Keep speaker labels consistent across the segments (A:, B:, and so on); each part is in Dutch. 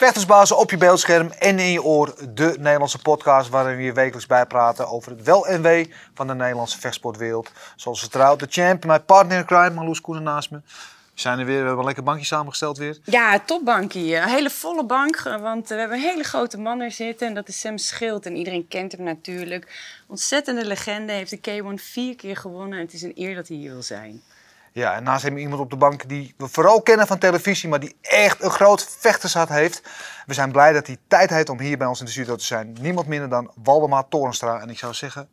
A: Vechtersbazen op je beeldscherm en in je oor. De Nederlandse podcast waarin we je wekelijks bijpraten over het wel en wee van de Nederlandse vechtsportwereld. Zoals vertrouwd, de champ, mijn partner in crime, Marloes Koenen naast me. We zijn er weer, we hebben een lekker bankje samengesteld weer.
B: Ja, topbankje. Een hele volle bank, eh, want we hebben een hele grote man er zitten. En dat is Sam Schild. En iedereen kent hem natuurlijk. Ontzettende legende, heeft de K1 vier keer gewonnen. En het is een eer dat hij hier wil zijn.
A: Ja, en naast hem iemand op de bank die we vooral kennen van televisie, maar die echt een groot vechtershart heeft. We zijn blij dat hij tijd heeft om hier bij ons in de studio te zijn. Niemand minder dan Waldemar Torenstra. En ik zou zeggen,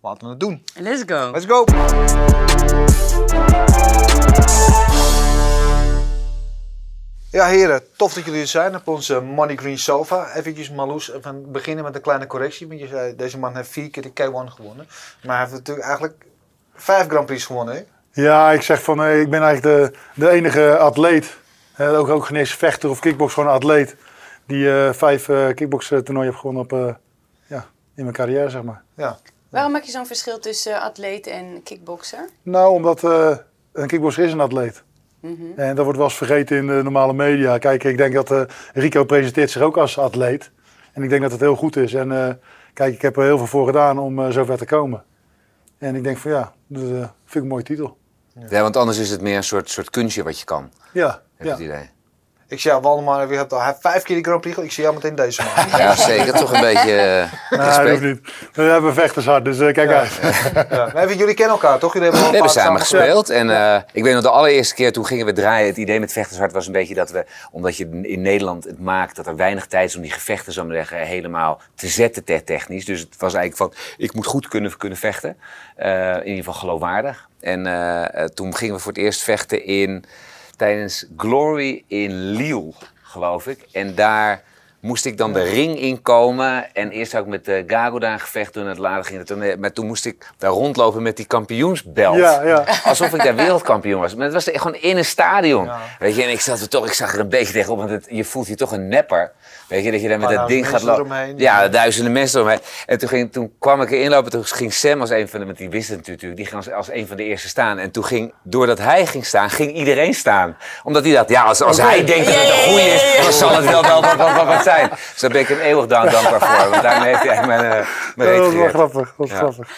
A: laten we het doen.
B: Let's go.
A: Let's go! Ja, heren, tof dat jullie er zijn op onze Money Green Sofa. Even Marloes, even beginnen met een kleine correctie. Want je zei, deze man heeft vier keer de K1 gewonnen. Maar hij heeft natuurlijk eigenlijk vijf Grand Prix gewonnen, hè?
C: Ja, ik zeg van, eh, ik ben eigenlijk de, de enige atleet, eh, ook, ook geen eens vechter of kickbox, gewoon een atleet, die eh, vijf eh kickbox toernooien heeft gewonnen op, ja, in mijn carrière, zeg maar.
A: Ja.
B: Waarom maak je zo'n verschil tussen atleet en kickboxer?
C: Nou, omdat een kickboxer is een atleet. En dat wordt wel eens vergeten in de normale media. Kijk, ik denk dat Rico presenteert zich ook als atleet. En ik denk dat het heel goed is. En kijk, ik heb er heel veel voor gedaan om zover te komen. En ik denk van ja, dat vind ik een mooie titel.
D: Ja, want anders is het meer een soort, soort kunstje wat je kan,
C: Ja,
D: heb
C: ja.
D: het idee.
A: Ik zie ja, Waldemar, heeft hij heeft vijf keer die Grand Prix. Ik zie jou meteen deze man.
D: Ja, zeker. Toch een beetje eh,
C: Nee, dat hoeft niet. We hebben vechtershart, dus eh, kijk uit.
A: Ja. Maar even, jullie kennen elkaar, toch? Jullie hebben
D: We hebben samen gespeeld. En eh, ik weet nog de allereerste keer toen gingen we draaien. Het idee met Vechtershart was een beetje dat we, omdat je in Nederland het maakt, dat er weinig tijd is om die gevechten, zo maar zeggen, helemaal te zetten te- technisch. Dus het was eigenlijk van, ik moet goed kunnen, kunnen vechten. Eh, in ieder geval geloofwaardig. En toen gingen we voor het eerst vechten in, tijdens Glory in Lille, geloof ik. En daar moest ik dan de ring inkomen. En eerst zou ik met uh, Gago daar een gevecht doen. En het later ging het toen, eh, maar toen moest ik daar rondlopen met die kampioensbelt.
C: Ja, ja.
D: Alsof ik daar wereldkampioen was. Maar het was gewoon in een stadion. Weet je, en ik zat er toch, ik zag er een beetje tegenop. Want het, je voelt je toch een nepper. Weet je, dat je met dat ding gaat lopen. Ja, duizenden mensen eromheen. En toen, ging, toen kwam ik erin lopen. Toen ging Sam als een van de, want die wist het natuurlijk. Die ging als, als een van de eerste staan. En toen ging, doordat hij ging staan, ging iedereen staan. Omdat hij dacht, ja, als, als hij denkt dat het een goeie is, dan zal het wel wel wat, wat, wat, wat zijn. Dus daar ben ik hem eeuwig dank- dankbaar voor. Want daarmee heeft hij eigenlijk mijn, uh, mijn reet
C: dat wel
D: gered.
C: grappig. Dat
D: Ja.
C: grappig.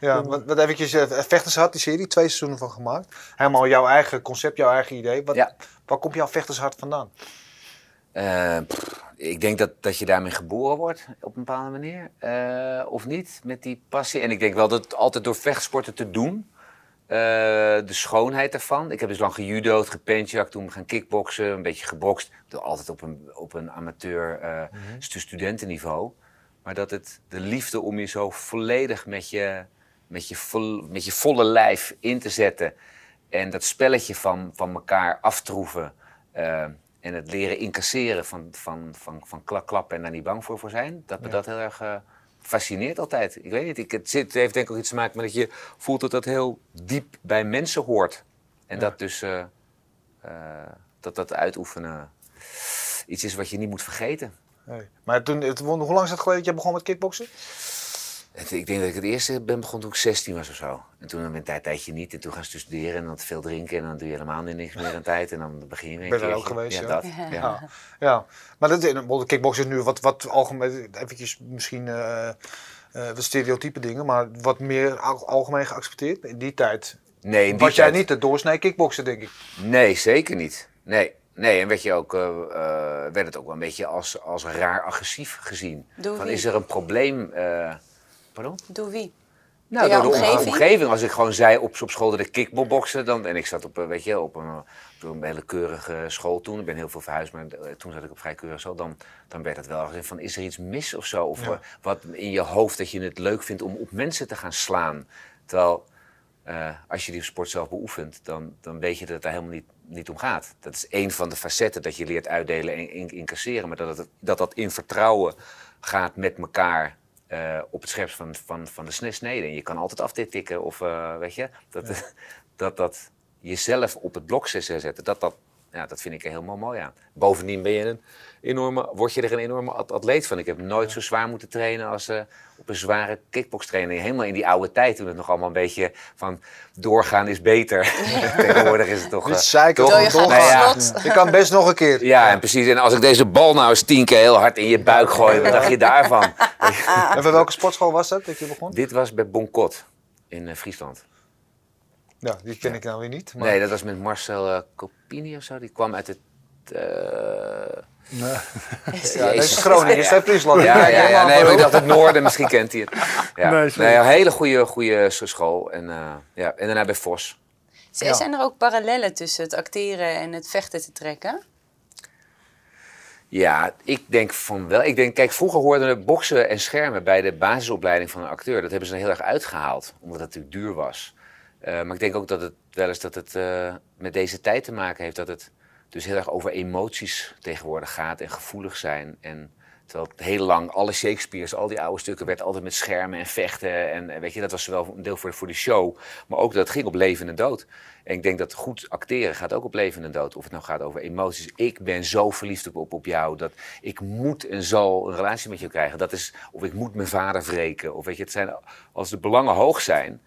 A: Ja, wat, wat eventjes, uh, Vechters had die serie, twee seizoenen van gemaakt. Helemaal jouw eigen concept, jouw eigen idee. Wat,
D: Ja.
A: Waar komt jouw Vechtershart vandaan?
D: Eh, pff, ik denk dat, dat je daarmee geboren wordt op een bepaalde manier. Eh, of niet, met die passie. En ik denk wel dat het altijd door vechtsporten te doen. eh, de schoonheid ervan. Ik heb dus lang gejudo'd, gepenchakt, toen gaan kickboksen, een beetje gebokst. Altijd op een, op een amateur studentenniveau. Maar dat het de liefde om je zo volledig met je, met je, vol, met je volle lijf in te zetten. En dat spelletje van, van elkaar aftroeven. eh, en het leren incasseren van, van, van, van klak, klappen en daar niet bang voor, voor zijn. Dat me dat heel erg eh, fascineert altijd. Ik weet niet, ik, het, zit, het heeft denk ik ook iets te maken met dat je voelt dat dat heel diep bij mensen hoort. En dat dus eh, eh, dat dat uitoefenen iets is wat je niet moet vergeten.
A: Nee. Maar toen, het, hoe lang is het geleden dat je begon met kickboksen?
D: Het- ik denk dat ik het eerste ben begonnen toen ik 16 was of zo. En toen een tijd, tijdje niet. En toen gaan studeren en dan veel drinken. En dan doe je helemaal niks meer aan tijd. En dan begin je weer een
A: Ben er ook geweest, ja.
D: dat. Ja.
A: Ja. ja. Maar dat, de kickboksen is nu wat, wat algemeen, eventjes misschien eh, eh, wat stereotype dingen, maar wat meer al- algemeen geaccepteerd. In die tijd
D: Nee, in die
A: was jij
D: tijd-
A: niet de doorsnee kickboksen, denk ik.
D: Nee, zeker niet. Nee, nee en werd, je ook, eh, werd het ook wel een beetje als, als raar agressief gezien. Van,
B: wie?
D: is er een probleem? eh, pardon?
B: Doe wie?
D: Nou,
B: Door
D: de omgeving?
B: omgeving?
D: Als ik gewoon zei op, op school dat ik kickboksen, dan en ik zat op, eh, weet je, op een, op een hele keurige school toen. Ik ben heel veel verhuisd, maar eh, toen zat ik op vrij keurig school. Dan, dan werd het wel gezegd van, is er iets mis of zo? Of
A: Ja.
D: eh, wat in je hoofd dat je het leuk vindt om op mensen te gaan slaan. Terwijl, eh, als je die sport zelf beoefent, dan, dan weet je dat het daar helemaal niet, niet om gaat. Dat is één van de facetten dat je leert uitdelen en in, incasseren. Maar dat, het, dat dat in vertrouwen gaat met elkaar eh, op het scherpst van, van, van de sne- snede. En je kan altijd aftikken of, eh, weet je, dat, dat dat jezelf op het blok zetten, dat dat ja, dat vind ik er helemaal mooi aan. Bovendien ben je een enorme, word je er een enorme at- atleet van. Ik heb nooit zo zwaar moeten trainen als eh, op een zware kickbokstraining. Helemaal in die oude tijd toen het nog allemaal een beetje van doorgaan is beter. Tegenwoordig is het toch...
A: Niet
D: eh,
A: zeiken,
D: toch?
B: je
D: Nou ja.
A: Je kan best nog een keer.
D: Ja, en precies. En als ik deze bal nou eens tien keer heel hard in je buik gooi, wat dacht je daarvan?
A: En bij welke sportschool was dat dat je begon?
D: Dit was bij Bonkot in eh, Friesland.
A: Ja, die ken ik nou weer niet. Maar...
D: Nee, dat was met Marcel eh, Copini of zo. Die kwam uit het... eh,
C: Nee.
A: ja, dat is Groningen, is dat Friesland?
D: Ja, ja, ja, nee, maar ik dacht het noorden, misschien kent hij het. Ja.
C: Nee,
D: een hele goede, goede school. En, eh, ja. en daarna bij Vos.
A: Ja.
B: Zijn er ook parallellen tussen het acteren en het vechten te trekken?
D: Ja, ik denk van wel. Ik denk, kijk, vroeger hoorden we boksen en schermen bij de basisopleiding van een acteur. Dat hebben ze er heel erg uitgehaald, omdat het natuurlijk duur was. Eh, maar ik denk ook dat het wel eens dat het eh, met deze tijd te maken heeft. Dat het dus heel erg over emoties tegenwoordig gaat en gevoelig zijn. En terwijl heel lang alle Shakespeare's, al die oude stukken, werd altijd met schermen en vechten. En weet je, dat was wel een deel voor, voor de show. Maar ook dat ging op leven en dood. En ik denk dat goed acteren gaat ook op leven en dood. Of het nou gaat over emoties. Ik ben zo verliefd op, op, jou dat ik moet en zal een relatie met je krijgen. Dat is, of ik moet mijn vader wreken. Of weet je, het zijn, als de belangen hoog zijn,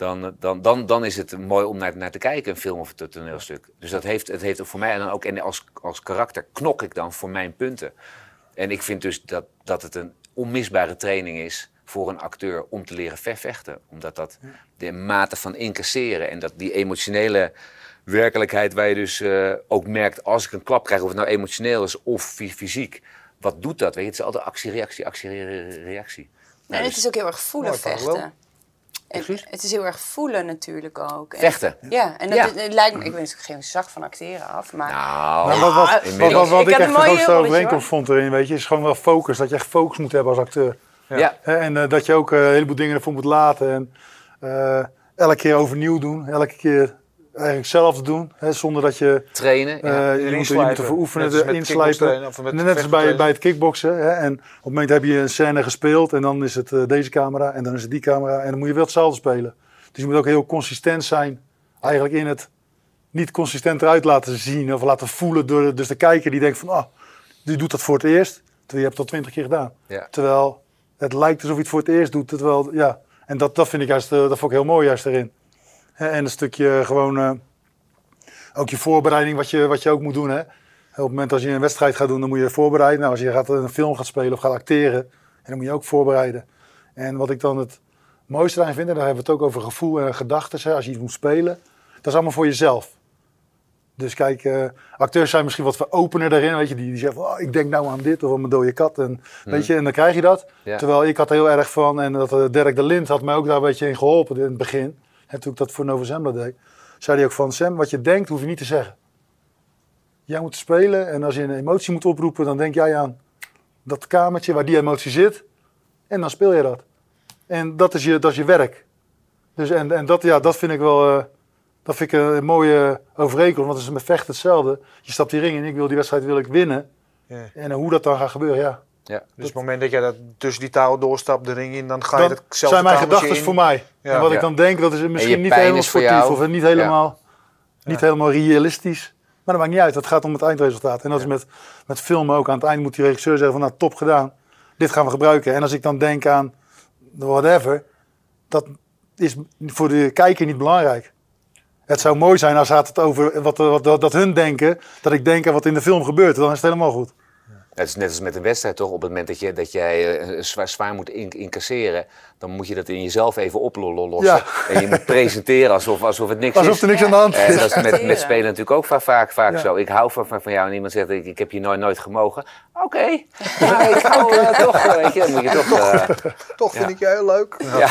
D: dan, dan, dan, dan is het mooi om naar, naar te kijken, een film of een toneelstuk. Dus dat heeft, het heeft voor mij, en dan ook en als, als karakter knok ik dan voor mijn punten. En ik vind dus dat, dat het een onmisbare training is voor een acteur om te leren vervechten. Omdat dat de mate van incasseren en dat die emotionele werkelijkheid waar je dus eh, ook merkt als ik een klap krijg, of het nou emotioneel is of fy- fysiek. Wat doet dat? Weet je, het is altijd actie, reactie, actie, re- reactie.
B: en
D: Nou,
B: het
D: dus
B: is ook heel erg voelen
A: Mooi
B: vechten.
D: Excuus?
B: het is heel erg voelen natuurlijk ook. En-
D: Vechten.
B: Ja, en dat,
D: Ja.
B: het lijkt me, ik ben natuurlijk geen zak van acteren af, maar
D: Nou,
C: Maar wat, wat, wat, wat, wat
B: Ik
C: ik, echt
B: een
C: de
B: mooie
C: grootste overeenkomst vond erin, weet je, is gewoon wel focus. Dat je echt focus moet hebben als acteur.
D: ja.
C: Hè, En eh, dat je ook eh, een heleboel dingen ervoor moet laten. En eh, elke keer overnieuw doen. Elke keer eigenlijk zelf doen. Hè, zonder dat je...
D: trainen.
C: eh, je, moet, je moet
A: Net met
C: inslijpen.
A: kickbokstrainen of met
C: Net als bij, bij het kickboksen. Hè, en op het moment heb je een scène gespeeld. En dan is het eh, deze camera. En dan is het die camera. En dan moet je wel hetzelfde spelen. Dus je moet ook heel consistent zijn. Eigenlijk in het niet consistent eruit laten zien. Of laten voelen. Door de, dus de kijker die denkt van... Ah, die doet dat voor het eerst. Terwijl je hebt het al twintig keer gedaan.
D: Ja.
C: Terwijl het lijkt alsof je het voor het eerst doet. Terwijl, ja. En dat, dat vind ik juist, eh, dat vond ik heel mooi juist erin. En een stukje gewoon, eh, ook je voorbereiding wat je, wat je ook moet doen. Hè. Op het moment als je een wedstrijd gaat doen, dan moet je voorbereiden. Nou, als je gaat een film gaat spelen of gaat acteren, en dan moet je ook voorbereiden. En wat ik dan het mooiste aan vind, en daar hebben we het ook over gevoel en gedachten, als je iets moet spelen. Dat is allemaal voor jezelf. Dus kijk, eh, acteurs zijn misschien wat opener daarin. Weet je, die, die zeggen oh, ik denk nou aan dit of aan mijn dode kat. En, weet je, en dan krijg je dat.
D: Ja.
C: Terwijl ik had er heel erg van, en dat eh, Dirk de Lind had mij ook daar een beetje in geholpen in het begin. En toen ik dat voor Nova Zembla deed, zei hij ook van, Sam, wat je denkt hoef je niet te zeggen. Jij moet spelen en als je een emotie moet oproepen, dan denk jij aan dat kamertje waar die emotie zit. En dan speel je dat. En dat is je, dat is je werk. Dus en, en dat, ja, dat vind ik wel... eh, dat vind ik een mooie overeenkomst, want het is met vechten hetzelfde. Je stapt die ring in, ik wil die wedstrijd wil ik winnen.
A: Ja.
C: En hoe dat dan gaat gebeuren, ja.
D: Ja.
A: Dus op het moment dat jij dat tussen die touwen doorstapt, de ring in, dan ga je dat zelfde
C: zijn mijn gedachten voor mij.
A: Ja.
C: En wat ik dan denk, dat is misschien niet helemaal sportief
D: jou.
C: of niet helemaal, niet helemaal realistisch. Maar dat maakt niet uit, het gaat om het eindresultaat. En dat is met, met filmen ook. Aan het eind moet die regisseur zeggen van nou top gedaan, dit gaan we gebruiken. En als ik dan denk aan whatever, dat is voor de kijker niet belangrijk. Het zou mooi zijn als het het over wat, wat, wat, dat hun denken, dat ik denk aan wat in de film gebeurt. Dan is het helemaal goed.
D: Het is net als met een wedstrijd toch. Op het moment dat, je, dat jij eh, zwaar, zwaar moet in- incasseren, dan moet je dat in jezelf even oplossen.
C: Ja.
D: En je moet presenteren alsof, alsof het niks
C: Alsof
D: is.
C: er niks aan de hand
D: En
C: is.
D: dat is met, met spelen natuurlijk ook va- vaak, vaak
C: Ja.
D: zo. Ik hou van, van, van jou en iemand zegt, ik, ik heb je nooit, nooit gemogen. Oké, Ja, ik hou eh, toch, eh, weet je, moet je toch... eh,
A: Toch vind
D: Ja.
A: ik je heel leuk. Ja.
D: ja.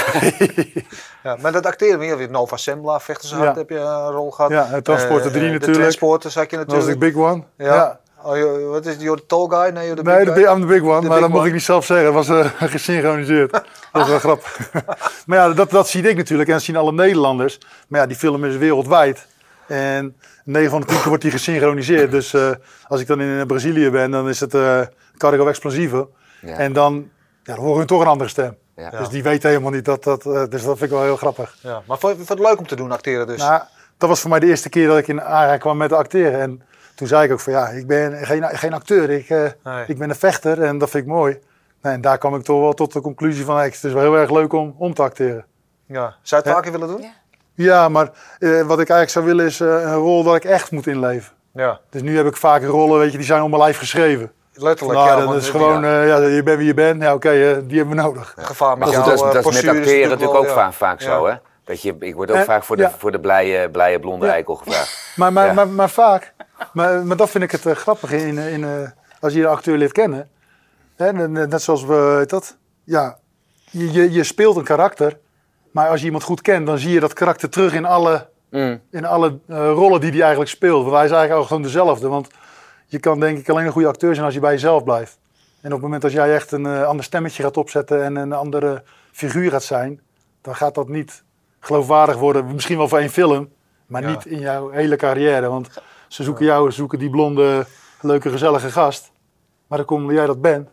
A: Ja, maar dat acteren weer, weer Nova Sembla, Vechtershart
C: Ja.
A: heb je een rol gehad.
C: Ja, en Transporter
A: Eh,
C: 3
A: eh,
C: natuurlijk.
A: De Transporter zag je
C: Dat was
A: natuurlijk.
C: de big one.
A: Ja. Oh, wat is you're the tall guy? Nee, you're the
C: Nee,
A: big
C: de
A: guy.
C: big, I'm the big one,
A: De
C: maar
A: big
C: dat ik niet zelf zeggen. Dat was eh, gesynchroniseerd. Dat was wel grappig. maar ja, dat, dat zie ik natuurlijk en dat zien alle Nederlanders. Maar ja, die film is wereldwijd. En 9 van de 10 keer wordt die gesynchroniseerd. Dus eh, als ik dan in eh, Brazilië ben, dan is het eh Cargo Explosivo.
D: Ja.
C: En dan, ja, dan horen we toch een andere stem.
D: Ja.
C: Dus die weten helemaal niet dat dat... eh, dus dat vind ik wel heel grappig.
A: Ja, maar vond je vond je het leuk om te doen, acteren dus?
C: Nou, dat was voor mij de eerste keer dat ik in aanraking kwam met acteren. En toen zei ik ook van ja, ik ben geen, geen acteur, ik, eh,
A: Nee.
C: ik ben een vechter en dat vind ik mooi. Nee, en daar kwam ik toch wel tot de conclusie van, hey, het is wel heel erg leuk om, om te acteren.
A: Ja. Zou je het
C: Ja.
A: vaker willen doen?
B: Ja.
C: Ja, maar eh, wat ik eigenlijk zou willen is eh, een rol dat ik echt moet inleven.
A: Ja.
C: Dus nu heb ik vaak rollen, weet je, die zijn om mijn lijf geschreven.
A: Letterlijk,
C: nou,
A: ja.
C: dat is gewoon, eh, ja, je bent wie je bent, ja oké, die hebben we nodig.
A: gevaar met
D: Maar dat is, dat is met acteren natuurlijk ook
A: wel,
D: vaak,
A: ja.
D: vaak
A: Ja.
D: zo, hè? Dat je, ik word ook
C: En-
D: vaak voor de,
C: ja.
D: voor de blije, blije blonde
C: Ja.
D: eikel gevraagd.
C: Maar, maar,
D: Ja.
C: maar, maar vaak, maar, maar dat vind ik het eh, grappige in, in, eh, als je een acteur leert kennen. Hè, net zoals we, dat, ja, je, je, je speelt een karakter, maar als je iemand goed kent, dan zie je dat karakter terug in alle,
D: Mm.
C: in alle eh, rollen die hij eigenlijk speelt. Want hij is eigenlijk ook gewoon dezelfde. Want je kan denk ik alleen een goede acteur zijn als je bij jezelf blijft. En op het moment dat jij echt een eh, ander stemmetje gaat opzetten en een andere figuur gaat zijn, dan gaat dat niet geloofwaardig worden. Misschien wel voor één film, maar
A: Ja.
C: niet in jouw hele carrière. Want ze zoeken jou, ze zoeken die blonde, leuke, gezellige gast. Maar dan kom jij dat bent.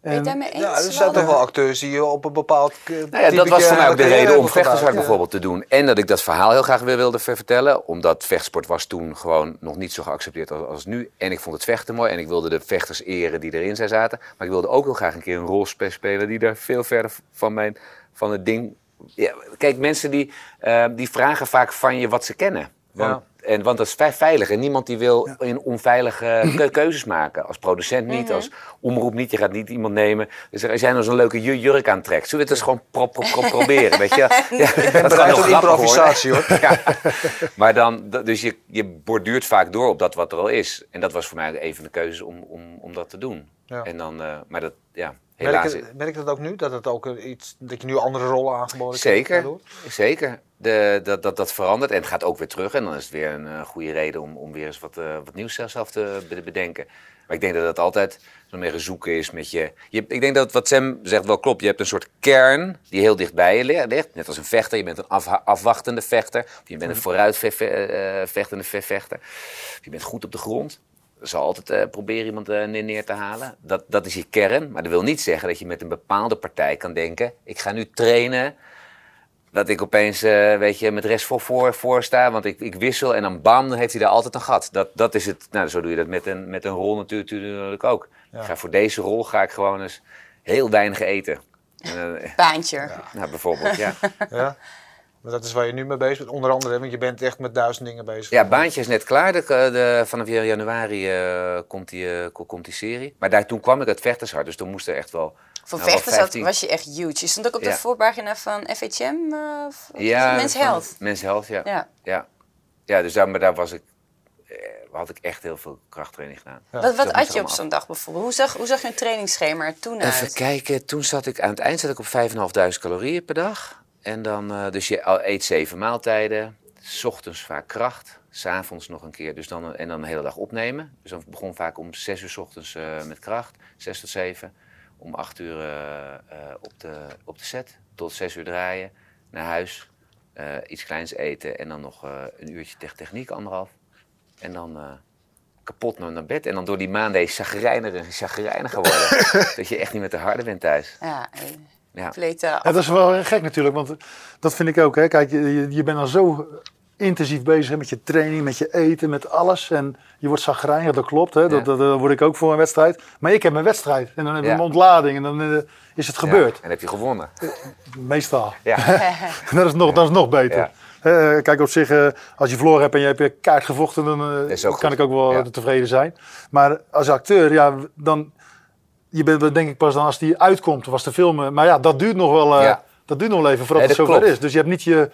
B: Ben je
C: En,
B: eens?
A: Ja, er zijn toch wel acteurs die je op een bepaald. eh,
D: Nou ja, dat was voor mij ook de reden om
A: gedaan.
D: bijvoorbeeld te doen. En dat ik dat verhaal heel graag weer wilde ver- vertellen. Omdat vechtsport was toen gewoon nog niet zo geaccepteerd als, als nu. En ik vond het vechten mooi. En ik wilde de vechters eren die erin zijn zaten. Maar ik wilde ook heel graag een keer een rol spe- spelen die daar veel verder van, mijn, van het ding... Ja, kijk, mensen die, eh, die vragen vaak van je wat ze kennen. Want, en, want dat is vrij veilig. En niemand die wil in onveilige keu- keuzes maken. Als producent niet, als omroep niet. Je gaat niet iemand nemen. Dus als jij nou zo'n leuke ju- jurk aantrekt, zullen we het eens gewoon pro- pro- pro- proberen? Weet je? Ja, ik ben
A: bereid tot improvisatie, hoor.
D: Ja. Maar dan, dus je, je borduurt vaak door op dat wat er al is. En dat was voor mij een van de keuzes om, om, om dat te doen.
A: Ja.
D: En dan, eh, maar dat, ja,
A: Merk
D: helaas.
A: je, merk je dat ook nu? Dat, het ook eh, iets, dat je nu andere rollen aangeboden krijgt
D: Zeker, zeker. De, dat, dat, dat verandert en het gaat ook weer terug. En dan is het weer een eh, goede reden om, om weer eens wat, eh, wat nieuws zelf te be- bedenken. Maar ik denk dat het altijd zo'n beetje zoeken is met je... je... Ik denk dat wat Sam zegt wel klopt. Je hebt een soort kern die heel dicht bij je li- ligt. Net als een vechter. Je bent een afwachtende vechter. Of je bent een vooruitvechtende vechter. Of je bent goed op de grond. Zal altijd eh, proberen iemand eh, neer, neer te halen. Dat, dat is je kern. Maar dat wil niet zeggen dat je met een bepaalde partij kan denken... ik ga nu trainen dat ik opeens, eh, weet je, met rest voor, voor, voor sta. Want ik, ik wissel en dan bam, dan heeft hij daar altijd een gat. Dat, dat is het. Nou, zo doe je dat met een, met een rol natuurlijk, natuurlijk ook. Ik ga voor deze rol ga ik gewoon eens heel weinig eten. En,
B: Baantje.
D: nou, bijvoorbeeld, ja.
A: Ja. Maar dat is waar je nu mee bezig bent. Onder andere, want je bent echt met duizend dingen bezig.
D: Ja, baantje is net klaar. De, de, vanaf januari eh, komt, die, eh, ko- komt die serie. Maar daar, toen kwam ik uit Vechtershart, dus toen moest er echt wel...
B: Voor
D: nou,
B: vechters had-
D: 15
B: was je echt huge. Je stond ook op de voorpagina van FHM. eh, of- of
D: Ja,
B: Men's
D: van-
B: Health.
D: Men's Health, ja.
B: Ja.
D: Ja, ja dus daar, maar daar was ik, eh, had ik echt heel veel krachttraining gedaan.
B: Wat, wat at je op zo'n dag bijvoorbeeld? Hoe zag, hoe zag je trainingsschema er toen
D: Even
B: uit?
D: kijken, toen zat ik aan het eind zat ik op 5.500 calorieën per dag. En dan, eh, dus je eet zeven maaltijden. S ochtends vaak kracht, s'avonds nog een keer. Dus dan, en dan de hele dag opnemen. Dus dan begon vaak om 6 uur s ochtends eh, met kracht, 6 tot 7. Om 8 uur eh, op, de, op de set, tot 6 uur draaien, naar huis. iets kleins eten en dan nog een uurtje tech- techniek, anderhalf. En dan kapot naar, bed. En dan door die maanden is chagrijniger en chagrijniger geworden. dat je echt niet met de harde bent thuis.
B: Ja, eh,
D: Ja.
B: eh,
C: dat is wel gek natuurlijk, want dat vind ik ook. Hè. Kijk, je, je- je bent dan zo intensief bezig hè, met je training, met je eten, met alles. En je wordt zagrijnig, dat klopt. Hè. Dat,
D: Ja.
C: dat, dat word ik ook voor een wedstrijd. Maar ik heb mijn wedstrijd en dan heb ik
D: Ja.
C: mijn ontlading en dan eh, is het gebeurd.
D: Ja, en heb je gewonnen.
C: Meestal.
D: Ja.
C: dat, is nog, dat is nog beter.
D: Ja.
C: Eh, kijk, op zich, eh, als je verloren hebt en je hebt je kaart gevochten, dan eh,
D: Is ook
C: kan
D: goed.
C: ik ook wel
D: Ja.
C: tevreden zijn. Maar als acteur, ja, dan... Je bent denk ik pas dan als die uitkomt, was te filmen. Maar ja, dat duurt nog wel, eh,
D: Ja.
C: dat duurt nog wel even voordat
D: Nee,
C: het zover
D: klopt.
C: is. Dus je hebt niet je...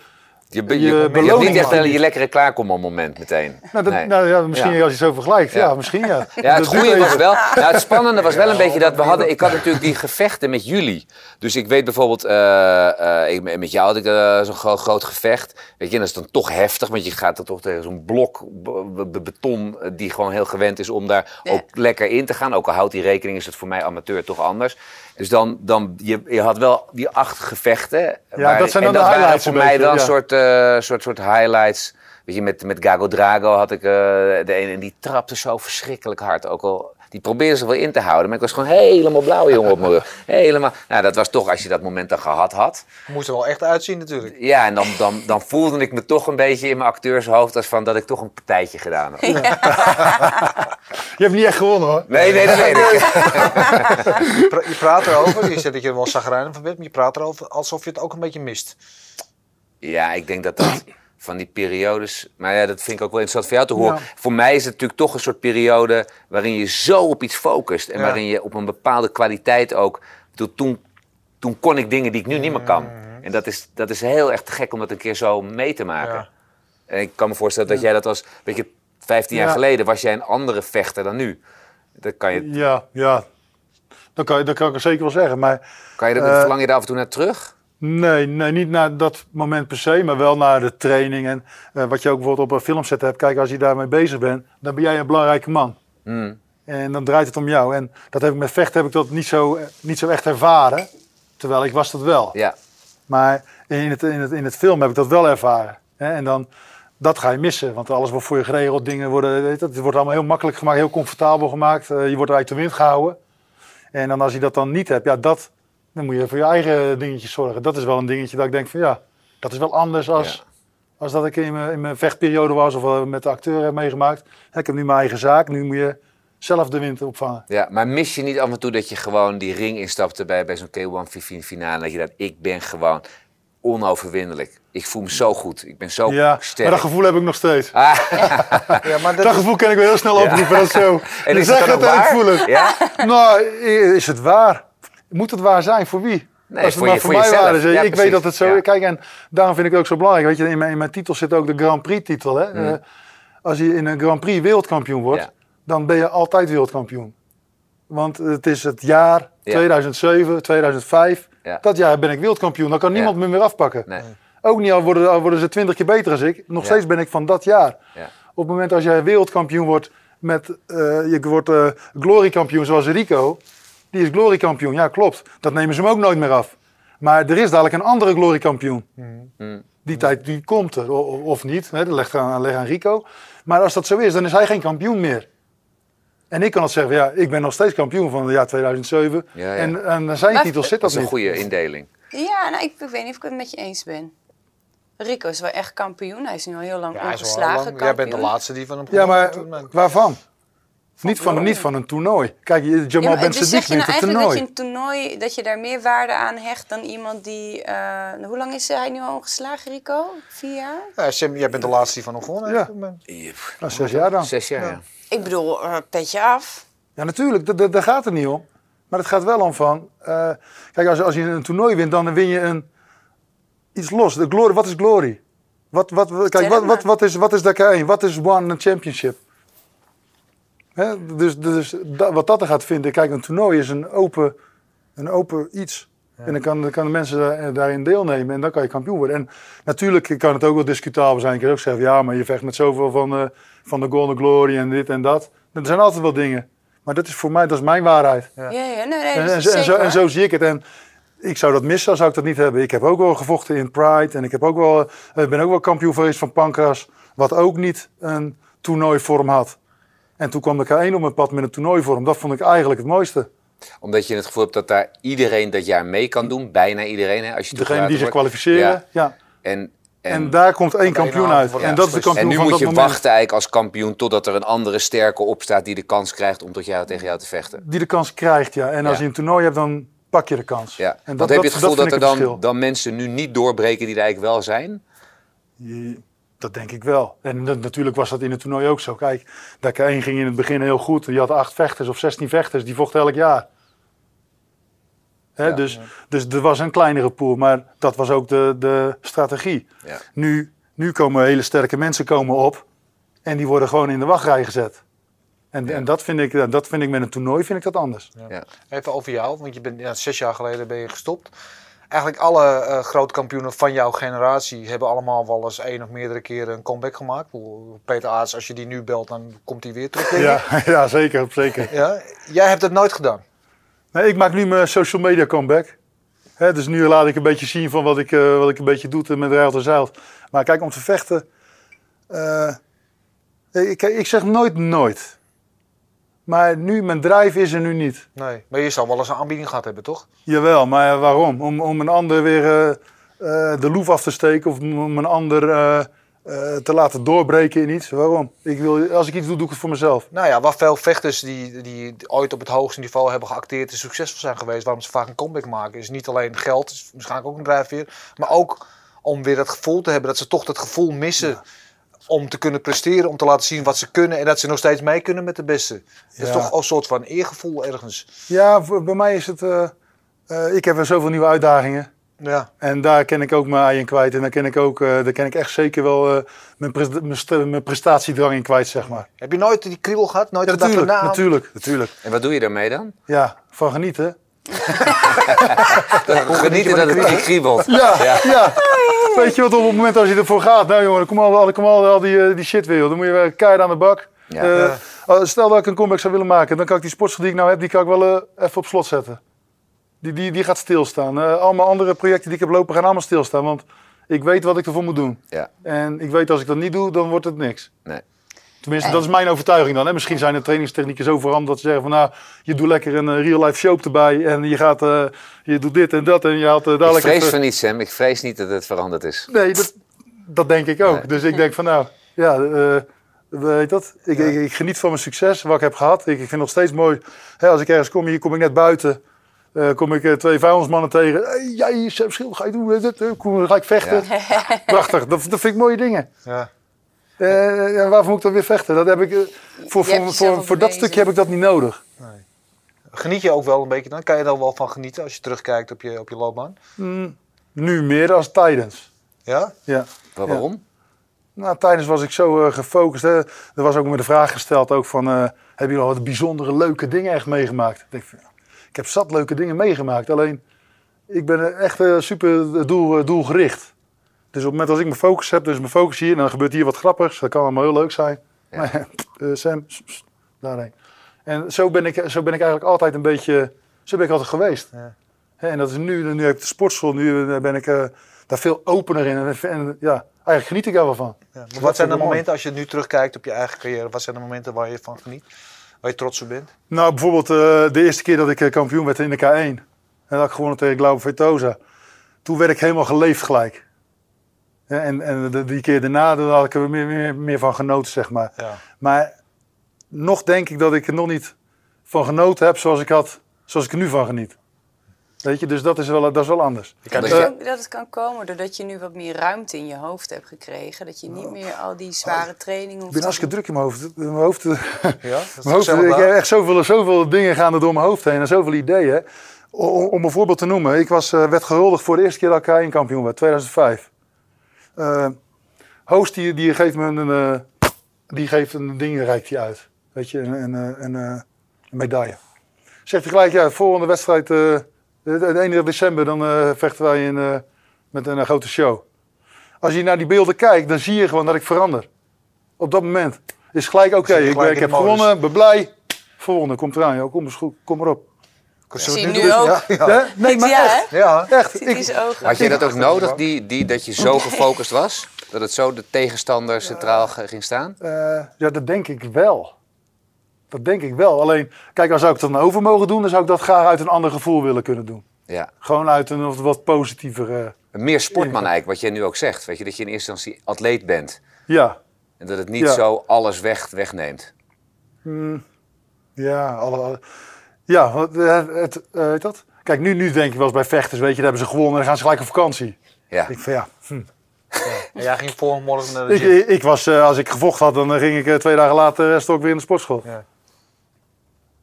D: Je,
C: Je
D: je, je, hebt
C: beloning
D: niet echt je lekkere klaarkommoment meteen.
C: Nou, dat,
D: Nee.
C: nou ja, misschien
D: Ja.
C: als je het zo vergelijkt. Ja,
D: Ja.
C: misschien ja.
D: Ja, het goede was wel. Nou, het spannende was wel een beetje dat we hadden. Ik had natuurlijk die gevechten met jullie. Dus ik weet bijvoorbeeld, eh, eh, ik, met jou had ik eh, zo'n groot, groot gevecht. Weet je, en dat is dan toch heftig, want je gaat er toch tegen zo'n blok be- be- beton die gewoon heel gewend is om daar
B: Ja.
D: ook lekker in te gaan. Ook al houdt die rekening, is het voor mij amateur toch anders. Dus dan, dan je, je had wel die acht gevechten.
C: Ja, dat zijn
D: en
C: dan de
D: dat waren
C: highlights
D: voor
C: een
D: mij
C: beetje,
D: wel een
C: ja.
D: soort, eh, soort, soort highlights. Weet je, met, met Gago Drago had ik eh, de ene en die trapte zo verschrikkelijk hard. Ook al, Die probeerde ze wel in te houden, maar ik was gewoon helemaal blauw jongen op mijn rug. Helemaal. Nou, dat was toch als je dat moment dan gehad had.
A: Moest er wel echt uitzien natuurlijk.
D: Ja, en dan, dan, dan voelde ik me toch een beetje in mijn acteurshoofd als van dat ik toch een partijtje gedaan had.
C: Je hebt niet echt gewonnen hoor.
D: Nee, nee, dat weet ik.
A: Je praat erover, je zegt dat je er wel zagrijnig van bent, maar je praat erover alsof je het ook een beetje mist.
D: Ja, ik denk dat dat van die periodes. Maar ja, dat vind ik ook wel interessant voor jou te horen.
C: Ja.
D: Voor mij is het natuurlijk toch een soort periode waarin je zo op iets focust. En
A: Ja.
D: waarin je op een bepaalde kwaliteit ook. bedoel, Toen, toen kon ik dingen die ik nu niet meer kan. En dat is, dat is heel erg te gek om dat een keer zo mee te maken.
A: Ja.
D: En ik kan me voorstellen dat jij dat was. Weet je, 15 jaar
C: Ja.
D: geleden was jij een andere vechter dan nu. Dat kan je,
C: Ja, ja. Dat kan, dat kan ik zeker wel zeggen. Maar
D: kan je,
C: Eh,
D: verlang je daar af en toe naar terug?
C: Nee, nee, niet naar dat moment per se, maar wel naar de training. En eh, wat je ook bijvoorbeeld op een filmset hebt. Kijk, als je daarmee bezig bent, dan ben jij een belangrijke man.
D: Hmm.
C: En dan draait het om jou. En dat heb ik met vechten heb ik dat niet zo, eh, niet zo echt ervaren. Terwijl ik was dat wel.
D: Ja,
C: Maar in het, in, het, in het film heb ik dat wel ervaren. Hè? En dan, dat ga je missen. Want alles wordt voor je geregeld. Dingen worden, weet het wordt allemaal heel makkelijk gemaakt, heel comfortabel gemaakt. Eh, je wordt uit de wind gehouden. En dan als je dat dan niet hebt, ja, dat, dan moet je voor je eigen dingetjes zorgen. Dat is wel een dingetje dat ik denk van ja, dat is wel anders als,
D: Ja.
C: als dat ik in mijn, in mijn vechtperiode was of eh, met de acteur heb meegemaakt. Ik heb nu mijn eigen zaak, nu moet je zelf de wind opvangen.
D: Ja, maar mis je niet af en toe dat je gewoon die ring instapte bij, bij zo'n K1 15 finale? Dat je dat, ik ben gewoon onoverwinnelijk. Ik voel me zo goed. Ik ben zo
C: Ja,
D: sterk.
C: maar dat gevoel heb ik nog steeds.
D: Ah,
A: Ja, maar dat
C: Dat
A: is-
C: gevoel kan ik wel heel snel oproepen. Dat is zo.
D: en is het
C: en ik voel het.
D: Ja?
C: Nou, is het waar? Moet het waar zijn? Voor wie?
D: Nee,
C: Als het
D: voor
C: maar
D: je-
C: voor,
D: voor
C: mij is.
D: Ja,
C: ik
D: precies.
C: weet dat het zo
D: Ja.
C: is. Kijk, en daarom vind ik het ook zo belangrijk. Weet je, in mijn, in mijn titel zit ook de Grand Prix titel. Hè?
D: Mm.
C: Eh, als je in een Grand Prix wereldkampioen wordt,
D: Ja.
C: dan ben je altijd wereldkampioen. Want het is het jaar
D: Ja.
C: 2007, 2005.
D: Ja.
C: Dat jaar ben ik wereldkampioen. Dan kan niemand me meer afpakken.
D: Nee.
C: Ook niet al worden, al worden ze twintig keer beter dan ik. Nog steeds ben ik van dat jaar.
D: Ja.
C: Op het moment als jij wereldkampioen wordt met eh, je wordt eh gloriekampioen zoals Rico, die is gloriekampioen. Ja, klopt. Dat nemen ze hem ook nooit meer af. Maar er is dadelijk een andere gloriekampioen.
D: Mm.
C: Die tijd die komt er, of niet. Hè, dat legt aan, leg aan Rico. Maar als dat zo is, dan is hij geen kampioen meer. En ik kan het zeggen, ja, ik ben nog steeds kampioen van het jaar 2007.
D: Ja, ja.
C: En, en zijn
B: Maar-
C: titel zit
D: Dat
C: dat
D: is een goede indeling.
B: Ja, nou, ik, ik weet niet of ik het met je eens ben. Rico is wel echt kampioen. Hij is nu al heel lang
A: Ja, hij is wel
B: ongeslagen
A: lang-. Jij bent de laatste die van hem
C: Ja, maar
A: gewonnen
C: Niet van, niet van een toernooi. Kijk, je-
B: Ja,
C: Jamal
B: maar
C: Ben
B: dus zeg je nou eigenlijk dat je
C: toernooi.
B: een toernooi, dat je daar meer waarde aan hecht dan iemand die, eh, hoe lang is hij nu al ongeslagen, Rico? Vier jaar?
A: Ja, Sam, jij bent de laatste die van hem gewonnen
C: Ja.
A: heeft.
C: Nou, zes jaar dan.
D: Zes jaar, ja.
B: Ik bedoel, eh, petje af.
C: Ja, natuurlijk, da- da- daar gaat het niet om. Maar het gaat wel om van. eh, kijk, als, als je een toernooi wint, dan win je een, iets los. De glory, wat is glory? Wat, wat, kijk, wat, wat, wat is, wat is Dakar 1? Wat is One Championship? Dus dus da- wat dat er gaat vinden, kijk, een toernooi is een open, een open iets. En dan kan, dan kan de mensen daar- daarin deelnemen en dan kan je kampioen worden. En natuurlijk kan het ook wel discutabel zijn. Ik kan ook zeggen, ja, maar je vecht met zoveel van, eh, van de Golden Glory en dit en dat. Er zijn altijd wel dingen. Maar dat is voor mij, dat is mijn waarheid.
B: Ja, ja, nee, nee,
C: En, zo, en, zo,
B: zeker
C: en zo zie ik het. En ik zou dat missen, zou ik dat niet hebben. Ik heb ook wel gevochten in Pride. En ik heb ook wel, eh, ben ook wel kampioen geweest van Pancras. Wat ook niet een toernooivorm had. En toen kwam de K1 op mijn pad met een toernooivorm. Dat vond ik eigenlijk het mooiste.
D: Omdat je het gevoel hebt dat daar iedereen dat jaar mee kan doen. Bijna iedereen, hè, als je
C: Degene die zich kwalificeren. Ja.
D: Ja. En, en,
C: En, daar komt één
A: één
C: kampioen uit. En dat is de kampioen
D: en nu
C: van
D: moet
C: dat
D: je
C: moment.
D: wachten eigenlijk als kampioen totdat er een andere sterke opstaat die de kans krijgt om tot jou, tegen jou te vechten.
C: Die de kans krijgt, ja. En als
D: Ja.
C: je een toernooi hebt, dan pak je de kans.
D: Ja.
C: En
D: Want heb je het gevoel dat, er
C: ik
D: dan, dan mensen nu niet doorbreken die er eigenlijk wel zijn?
C: Je- Dat denk ik wel. En dat- natuurlijk was dat in het toernooi ook zo. Kijk, Dakar 1 ging in het begin heel goed. Je had acht vechters of 16 vechters, die vochten elk jaar. Hè,
D: Ja.
C: dus, dus er was een kleinere pool, maar dat was ook de, de strategie.
D: Ja.
C: Nu, nu komen hele sterke mensen komen op en die worden gewoon in de wachtrij gezet. En,
D: Ja.
C: en dat, vind ik, dat vind ik met een toernooi vind ik dat anders.
D: Ja.
A: Even over jou, want je bent ja, zes jaar geleden ben je gestopt. Eigenlijk alle eh grote kampioenen van jouw generatie hebben allemaal wel eens één of meerdere keren een comeback gemaakt. Peter Aarts, als je die nu belt, dan komt hij weer terug.
C: Ja, ja zeker, zeker.
A: Ja? Jij hebt het nooit gedaan.
C: Nee, ik maak nu mijn social media comeback. Hè, dus nu laat ik een beetje zien van wat ik, eh, wat ik een beetje doe met Rijl en. Maar kijk, om te vechten... eh, ik, ik zeg nooit nooit. Maar nu, mijn drive is er nu niet.
A: Nee, maar je zou wel eens een aanbieding gehad hebben, toch?
C: Jawel, maar waarom? Om, om een ander weer eh, eh, de loef af te steken of om een ander eh, te laten doorbreken in iets. Waarom? Ik wil, als ik iets doe, doe ik het voor mezelf.
A: Nou ja, waar veel vechters die, die ooit op het hoogste niveau hebben geacteerd en succesvol zijn geweest, waarom ze vaak een comeback maken, is niet alleen geld, is waarschijnlijk ook een drijfveer, maar ook om weer dat gevoel te hebben dat ze toch dat gevoel missen om te kunnen presteren, om te laten zien wat ze kunnen en dat ze nog steeds mee kunnen met de beste. Dat is toch een soort van eergevoel ergens.
C: Ja, voor- bij mij is het... eh, eh, ik heb weer zoveel nieuwe uitdagingen.
A: Ja.
C: En daar ken ik ook mijn ei in kwijt. En daar ken ik ook, eh, daar ken ik echt zeker wel eh, mijn, mijn, st- mijn prestatiedrang in kwijt, zeg maar.
A: Heb je nooit die kriebel gehad? Nooit
C: Ja,
A: gedacht van,
C: natuurlijk,
A: nou,
C: natuurlijk, natuurlijk.
D: En wat doe je daarmee dan?
C: Ja, van genieten.
D: Genieten dat het niet kriebelt.
C: Ja, ja. Weet je wat, op het moment als je ervoor gaat, nou jongen, kom al, kom al, al die, eh, die shit weer. joh. Dan moet je weer keihard aan de bak.
D: Ja.
C: Eh,
A: Ja.
C: Stel dat ik een comeback zou willen maken, dan kan ik die sportschool die ik nou heb, die kan ik wel eh, even op slot zetten. Die, die, die gaat stilstaan. Eh al mijn andere projecten die ik heb lopen gaan allemaal stilstaan, want ik weet wat ik ervoor moet doen.
D: Ja.
C: En ik weet als ik dat niet doe, dan wordt het niks.
D: Nee.
C: Tenminste, dat is mijn overtuiging dan. Hè. Misschien zijn de trainingstechnieken zo veranderd dat ze zeggen van nou, je doet lekker een eh, real life show erbij en je gaat, eh, je doet dit en dat en je haalt eh,
D: Ik
C: dadelijk
D: vrees van niets, Sam. Ik vrees niet dat het veranderd is.
C: Nee, dat, dat denk ik ook.
D: Nee.
C: Dus ik denk van nou, ja, eh, weet dat? Ik, ik, ik geniet van mijn succes, wat ik heb gehad. Ik, ik vind het nog steeds mooi, hè, als ik ergens kom, hier kom ik net buiten. eh, kom ik eh, twee vuilnismannen tegen. Hey, jij, Sam Schil, ga je doen? dit, dit, Kom, ga ik vechten? Prachtig, dat, dat vind ik mooie dingen.
A: Ja.
C: Eh, ja, waarvoor moet ik dan weer vechten? Dat heb ik, eh, voor, voor, voor, voor dat stukje heb ik dat niet nodig.
A: Geniet je ook wel een beetje dan? Kan je er wel van genieten als je terugkijkt op je, op je loopbaan?
C: Mm, nu meer dan tijdens.
A: Ja?
C: Ja.
D: Wa-
C: Ja.
D: Waarom?
C: Nou, tijdens was ik zo eh, gefocust. Hè. Er was ook me de vraag gesteld ook van... eh, hebben jullie al wat bijzondere leuke dingen echt meegemaakt? Ik, denk, van, ja, ik heb zat leuke dingen meegemaakt. Alleen, ik ben echt super doel, doelgericht. Dus op het moment als ik mijn focus heb, dus mijn focus hier... en dan gebeurt hier wat grappigs. Dat kan allemaal heel leuk zijn.
D: Ja.
C: Eh, Sam, daarheen. En zo ben, ik, zo ben ik eigenlijk altijd een beetje... Zo ben ik altijd geweest.
A: Ja.
C: En dat is nu, nu heb ik de sportschool. Nu eh, ben ik eh, daar veel opener in. En, en ja, eigenlijk geniet ik daar wel van.
A: Ja, maar wat zijn de momenten, als je nu terugkijkt op je eigen carrière, wat zijn de momenten waar je van geniet? Waar je trots op bent?
C: Nou, bijvoorbeeld de eerste keer dat ik kampioen werd in de K1. En dat ik gewonnen tegen Glauber Vetosa. Toen werd ik helemaal geleefd gelijk. En, en de, die keer daarna daar had ik er meer, meer, meer van genoten, zeg maar.
A: Ja.
C: Maar nog denk ik dat ik er nog niet van genoten heb zoals ik, had, zoals ik er nu van geniet. Weet je, dus dat is wel, dat is wel anders.
B: Ik
C: Eh,
B: denk dat het kan komen doordat je nu wat meer ruimte in je hoofd hebt gekregen. Dat je niet meer al die zware trainingen
C: ik
B: hoeft
C: ben
B: te
C: hartstikke druk in mijn hoofd. Mijn hoofd,
A: ja? Dat is
C: mijn hoofd ik heb echt zoveel, zoveel dingen gaan er door mijn hoofd heen en zoveel ideeën. O- o- Om een voorbeeld te noemen, ik was, eh, werd gehuldigd voor de eerste keer dat ik K1 kampioen werd, 2005. Eh Host die, die geeft me een, eh, die geeft een ding, reikt hij uit. Weet je, een, een, eh, een, een medaille. Zegt hij gelijk, ja, volgende wedstrijd, de, de 31 december, dan vechten wij in, met een grote show. Als je naar die beelden kijkt, dan zie je gewoon dat ik verander. Op dat moment. Is gelijk, oké, ik, ik heb gewonnen, ben blij. Volgende, komt eraan, joh. Kom, eens goed, kom maar
A: we
B: Zie nu
A: doen?
B: ook.
A: Ja?
C: Nee, maar
B: ja,
C: echt.
A: ja.
C: Echt. Ik.
D: Had je dat ook nodig, die, die, dat je zo gefocust was? Dat het zo de tegenstander centraal ging staan?
C: eh, ja, dat denk ik wel. Dat denk ik wel. Alleen, kijk, als zou ik dat nou over mogen doen, dan zou ik dat graag uit een ander gevoel willen kunnen doen.
D: Ja.
C: Gewoon uit een wat- wat positiever. eh,
D: Meer sportman eigenlijk, wat jij nu ook zegt. Weet je, dat je in eerste instantie atleet bent.
C: ja.
D: En dat het niet
C: Ja.
D: zo alles weg, wegneemt.
C: Hmm. Ja, alle, alle- ja, wat, eh, het, eh, weet dat? Kijk, nu, nu denk ik wel eens bij vechters, weet je, daar hebben ze gewonnen en dan gaan ze gelijk op vakantie.
D: Ja.
C: Ik van ja. hm.
A: En jij ging voor morgen naar de
C: Ik,
A: gym.
C: ik, ik was, eh, als ik gevochten had, dan eh, ging ik eh, twee dagen later uh, ook weer in de sportschool.
A: Ja.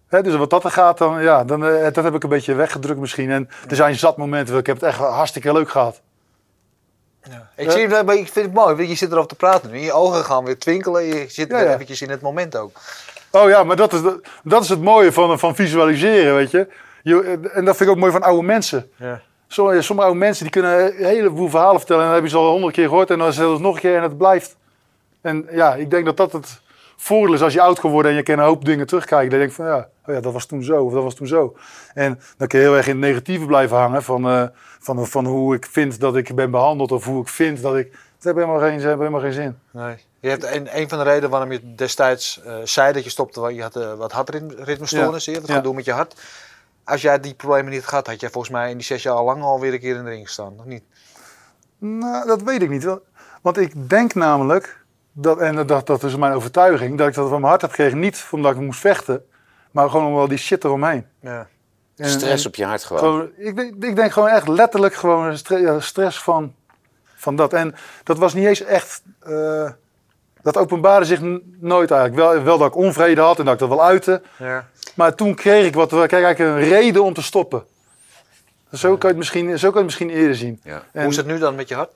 C: Hè, dus wat dat er gaat, dan, ja, dan, eh, dat heb ik een beetje weggedrukt misschien. En er zijn zat momenten, ik heb het echt hartstikke leuk gehad.
A: Ja. Ik, zie, maar ik vind het mooi, je zit erover te praten nu. Je ogen gaan weer twinkelen, je zit
C: Ja,
A: weer
C: ja.
A: eventjes in het moment ook.
C: Oh ja, maar dat is, dat is het mooie van, van visualiseren, weet je. je. En dat vind ik ook mooi van oude mensen.
A: Ja.
C: Sommige, sommige oude mensen die kunnen een heleboel verhalen vertellen. En dan heb je ze al honderd keer gehoord en dan zeggen ze nog een keer en het blijft. En ja, ik denk dat dat het voordeel is als je oud geworden en je kan een hoop dingen terugkijken. Dan denk je van ja, oh ja, dat was toen zo of dat was toen zo. En dan kun je heel erg in het negatieve blijven hangen van, eh, van, van hoe ik vind dat ik ben behandeld of hoe ik vind dat ik... Het heeft helemaal geen, ze hebben helemaal geen zin.
A: Nee. Je hebt een, een van de redenen waarom je destijds eh, zei dat je stopte, want je had uh, wat hartritmestoornissen, ja. wat
C: Ja.
A: gaat doen met je hart. Als jij die problemen niet had gehad, had jij volgens mij in die zes jaar al lang alweer een keer in de ring gestaan, nog niet?
C: Nou, dat weet ik niet. Want ik denk namelijk, dat, en dat, dat is mijn overtuiging, dat ik dat van mijn hart heb gekregen. Niet omdat ik moest vechten, maar gewoon om wel die shit eromheen.
A: Ja.
C: En-
D: Stress
C: en
D: op je hart gewoon.
C: gewoon ik, denk, ik denk gewoon echt letterlijk gewoon ja, stress van, van dat. En dat was niet eens echt... eh, dat openbaarde zich nooit eigenlijk. Wel, wel dat ik onvrede had en dat ik dat wel uitte.
A: Ja.
C: Maar toen kreeg ik wat, kreeg eigenlijk een reden om te stoppen. Zo kan je het misschien, zo kan je het misschien eerder zien.
D: Ja.
C: En,
A: Hoe is het nu dan met je hart?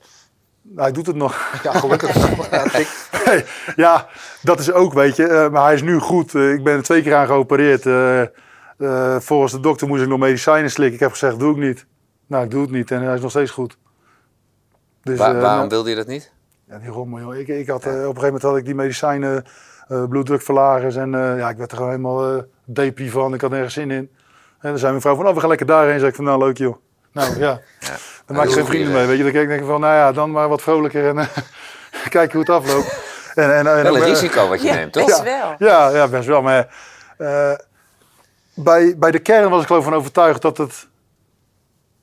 C: Nou, hij doet het nog.
A: Ja, gelukkig. ja,
C: dat is ook, weet je. eh, maar hij is nu goed. Eh, ik ben er twee keer aan geopereerd. Eh, eh, volgens de dokter moest ik nog medicijnen slikken. Ik heb gezegd, doe ik niet. Nou, ik doe het niet. En hij is nog steeds goed. Dus,
D: Wa-
C: eh,
D: waarom wilde je dat niet?
C: ja, die rommel, joh. Ik, ik had, eh, op een gegeven moment had ik die medicijnen, eh bloeddrukverlagers. En eh, ja, ik werd er gewoon helemaal eh depri van. Ik had nergens zin in. En dan zei mijn vrouw van, oh, we gaan lekker daarheen. Zeg ik van, nou, leuk joh. Nou, ja.
D: Ja.
C: Dan maak je geen vrienden mee, weet je. Dan denk ik van, nou ja, dan maar wat vrolijker en eh, kijken hoe het afloopt. En, en, en,
D: Wel een risico wat je
B: Ja,
D: neemt, toch?
B: best
C: Ja.
B: wel.
C: Ja, ja, best wel. Maar eh, bij, bij de kern was ik geloof van overtuigd dat het,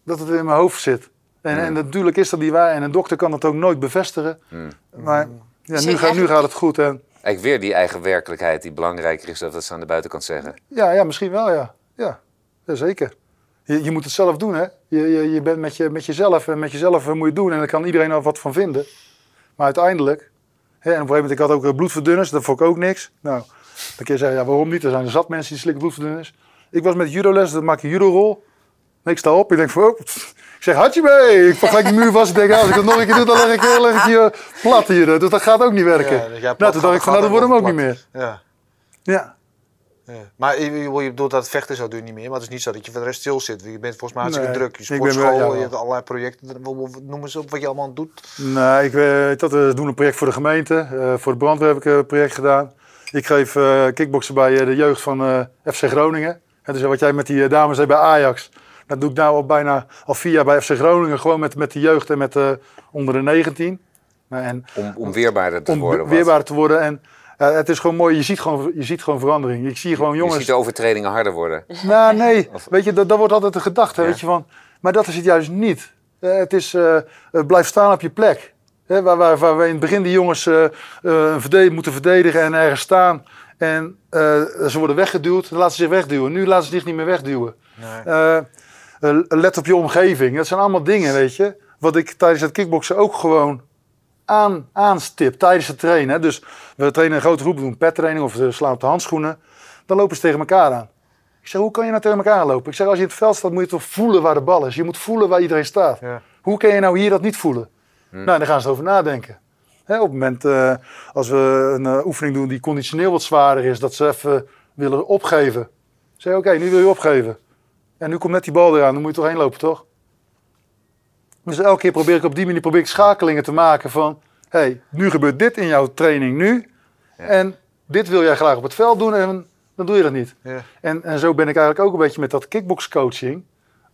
C: dat het in mijn hoofd zit. En, en natuurlijk is dat niet waar. En een dokter kan dat ook nooit bevestigen.
D: Hmm.
C: Maar ja,
B: Dus
C: nu, nu gaat het goed. En,
D: Eigenlijk weer die eigen werkelijkheid die belangrijker is dan dat ze aan de buitenkant zeggen.
C: ja, ja, misschien wel, ja. Ja, ja zeker. Je, je moet het zelf doen, hè. Je, je, je bent met, je, met jezelf en met jezelf eh, moet je het doen. En daar kan iedereen er wat van vinden. Maar uiteindelijk... Hè, en op een gegeven moment, ik had ook eh, bloedverdunners. Dat vond ik ook niks. Nou, dan kun je zeggen, ja, waarom niet? Er zijn er zat mensen die slikken bloedverdunners. Ik was met judoles, dan maak je judorol. Ik sta op, ik denk van, oh, ik zeg, had je mee? Ik pak gelijk de muur vast. Ik denk, ja, als ik het nog een keer doe, dan leg ik, eh, leg ik je plat hier. Dus dat gaat ook niet werken.
A: Ja, dus
C: nou, toen dacht ik van, nou, dat wordt hem ook niet meer.
A: Ja.
C: Ja.
A: Ja. Maar je, bedoelt dat het vechten zo doe je niet meer. Maar het is niet zo dat je voor de rest stil zit. Je bent volgens mij hartstikke
C: Nee,
A: druk. Je
C: ik wel-
A: sportschool,
C: ja,
A: je
C: wel.
A: hebt allerlei projecten. Noem eens op wat je allemaal doet.
C: Nee, ik weet dat we doen een project voor de gemeente. Eh, voor de brandweer heb ik een project gedaan. Ik geef eh kickboksen bij eh, de jeugd van eh, FC Groningen. En dus wat jij met die eh, dames deed bij Ajax. Dat doe ik nou al bijna al vier jaar bij FC Groningen. Gewoon met, met de jeugd en met eh, onder de 19. Nou, en
D: Om, om weerbaarder te
C: om
D: worden. wat.
C: weerbaar te worden. En eh, het is gewoon mooi. Je ziet gewoon, je ziet gewoon verandering. Ik zie gewoon
D: Je
C: jongens.
D: ziet de overtredingen harder worden.
C: Nou, nee. Weet je, dat, dat wordt altijd de gedachte,
D: Ja.
C: weet je van. Maar dat is het juist niet. Eh, het is, eh, eh, blijf staan op je plek. Hè, waar, waar, waar we in het begin die jongens eh, eh, moeten verdedigen en ergens staan. En eh, ze worden weggeduwd, dan laten ze zich wegduwen. Nu laten ze zich niet meer wegduwen.
A: Nee.
C: Eh, eh, let op je omgeving. Dat zijn allemaal dingen, weet je. Wat ik tijdens het kickboksen ook gewoon aan, aanstip tijdens het trainen. Hè. Dus we trainen een grote groep, we doen pettraining of we slaan op de handschoenen. Dan lopen ze tegen elkaar aan. Ik zeg, hoe kan je nou tegen elkaar lopen? Ik zeg, als je in het veld staat, moet je toch voelen waar de bal is. Je moet voelen waar iedereen staat.
A: Ja.
C: Hoe kan je nou hier dat niet voelen? Nou, daar gaan ze over nadenken. Hè, op het moment eh, als we een eh, oefening doen die conditioneel wat zwaarder is, dat ze even willen opgeven. Ik zeg, oké, nu wil je opgeven. En nu komt net die bal eraan, dan moet je toch heen lopen, toch? Dus elke keer probeer ik op die manier probeer ik schakelingen te maken van... hé, hey, nu gebeurt dit in jouw training nu.
D: Ja.
C: En dit wil jij graag op het veld doen en dan doe je dat niet.
A: Ja.
C: En, en zo ben ik eigenlijk ook een beetje met dat kickboxcoaching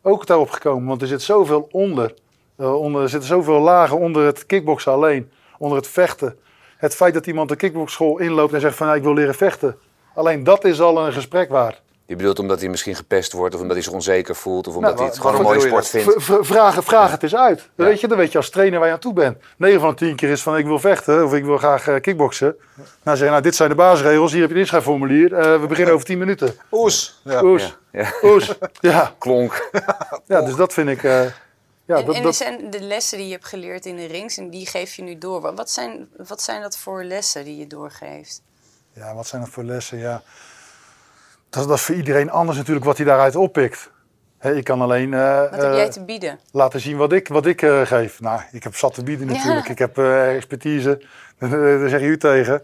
C: ook daarop gekomen. Want er zit zoveel onder. Eh, onder er zitten zoveel lagen onder het kickboksen alleen. Onder het vechten. Het feit dat iemand de kickboxschool inloopt en zegt van nou, ik wil leren vechten. Alleen dat is al een gesprek waard.
D: Je bedoelt omdat hij misschien gepest wordt, of omdat hij zich onzeker voelt, of omdat
C: Nou,
D: hij het gewoon een mooie sport vindt.
C: V- vraag, het eens uit. Dan
D: Ja.
C: weet je, dan weet je als trainer waar je aan toe bent. 9 van de 10 keer is van ik wil vechten of ik wil graag eh, kickboksen. Nou zeg je, nou dit zijn de basisregels, hier heb je een inschrijfformulier. Eh, we beginnen over 10 minuten.
A: Oes. Ja.
C: Oes,
D: Ja.
C: oes. Ja,
D: Klonk.
C: ja, dus dat vind ik... eh, ja,
B: en
C: dat,
B: en
C: dat,
B: zijn de lessen die je hebt geleerd in de rings en die geef je nu door. Wat- Wat zijn, wat zijn dat voor lessen die je doorgeeft?
C: Ja, wat zijn dat voor lessen? Ja. Dat, dat is voor iedereen anders natuurlijk wat hij daaruit oppikt. Ik kan alleen eh,
B: Wat heb
C: eh,
B: jij te bieden?
C: laten zien wat ik, wat ik eh, geef. Nou, ik heb zat te bieden
B: Ja.
C: natuurlijk. Ik heb eh, expertise, daar zeg je u tegen.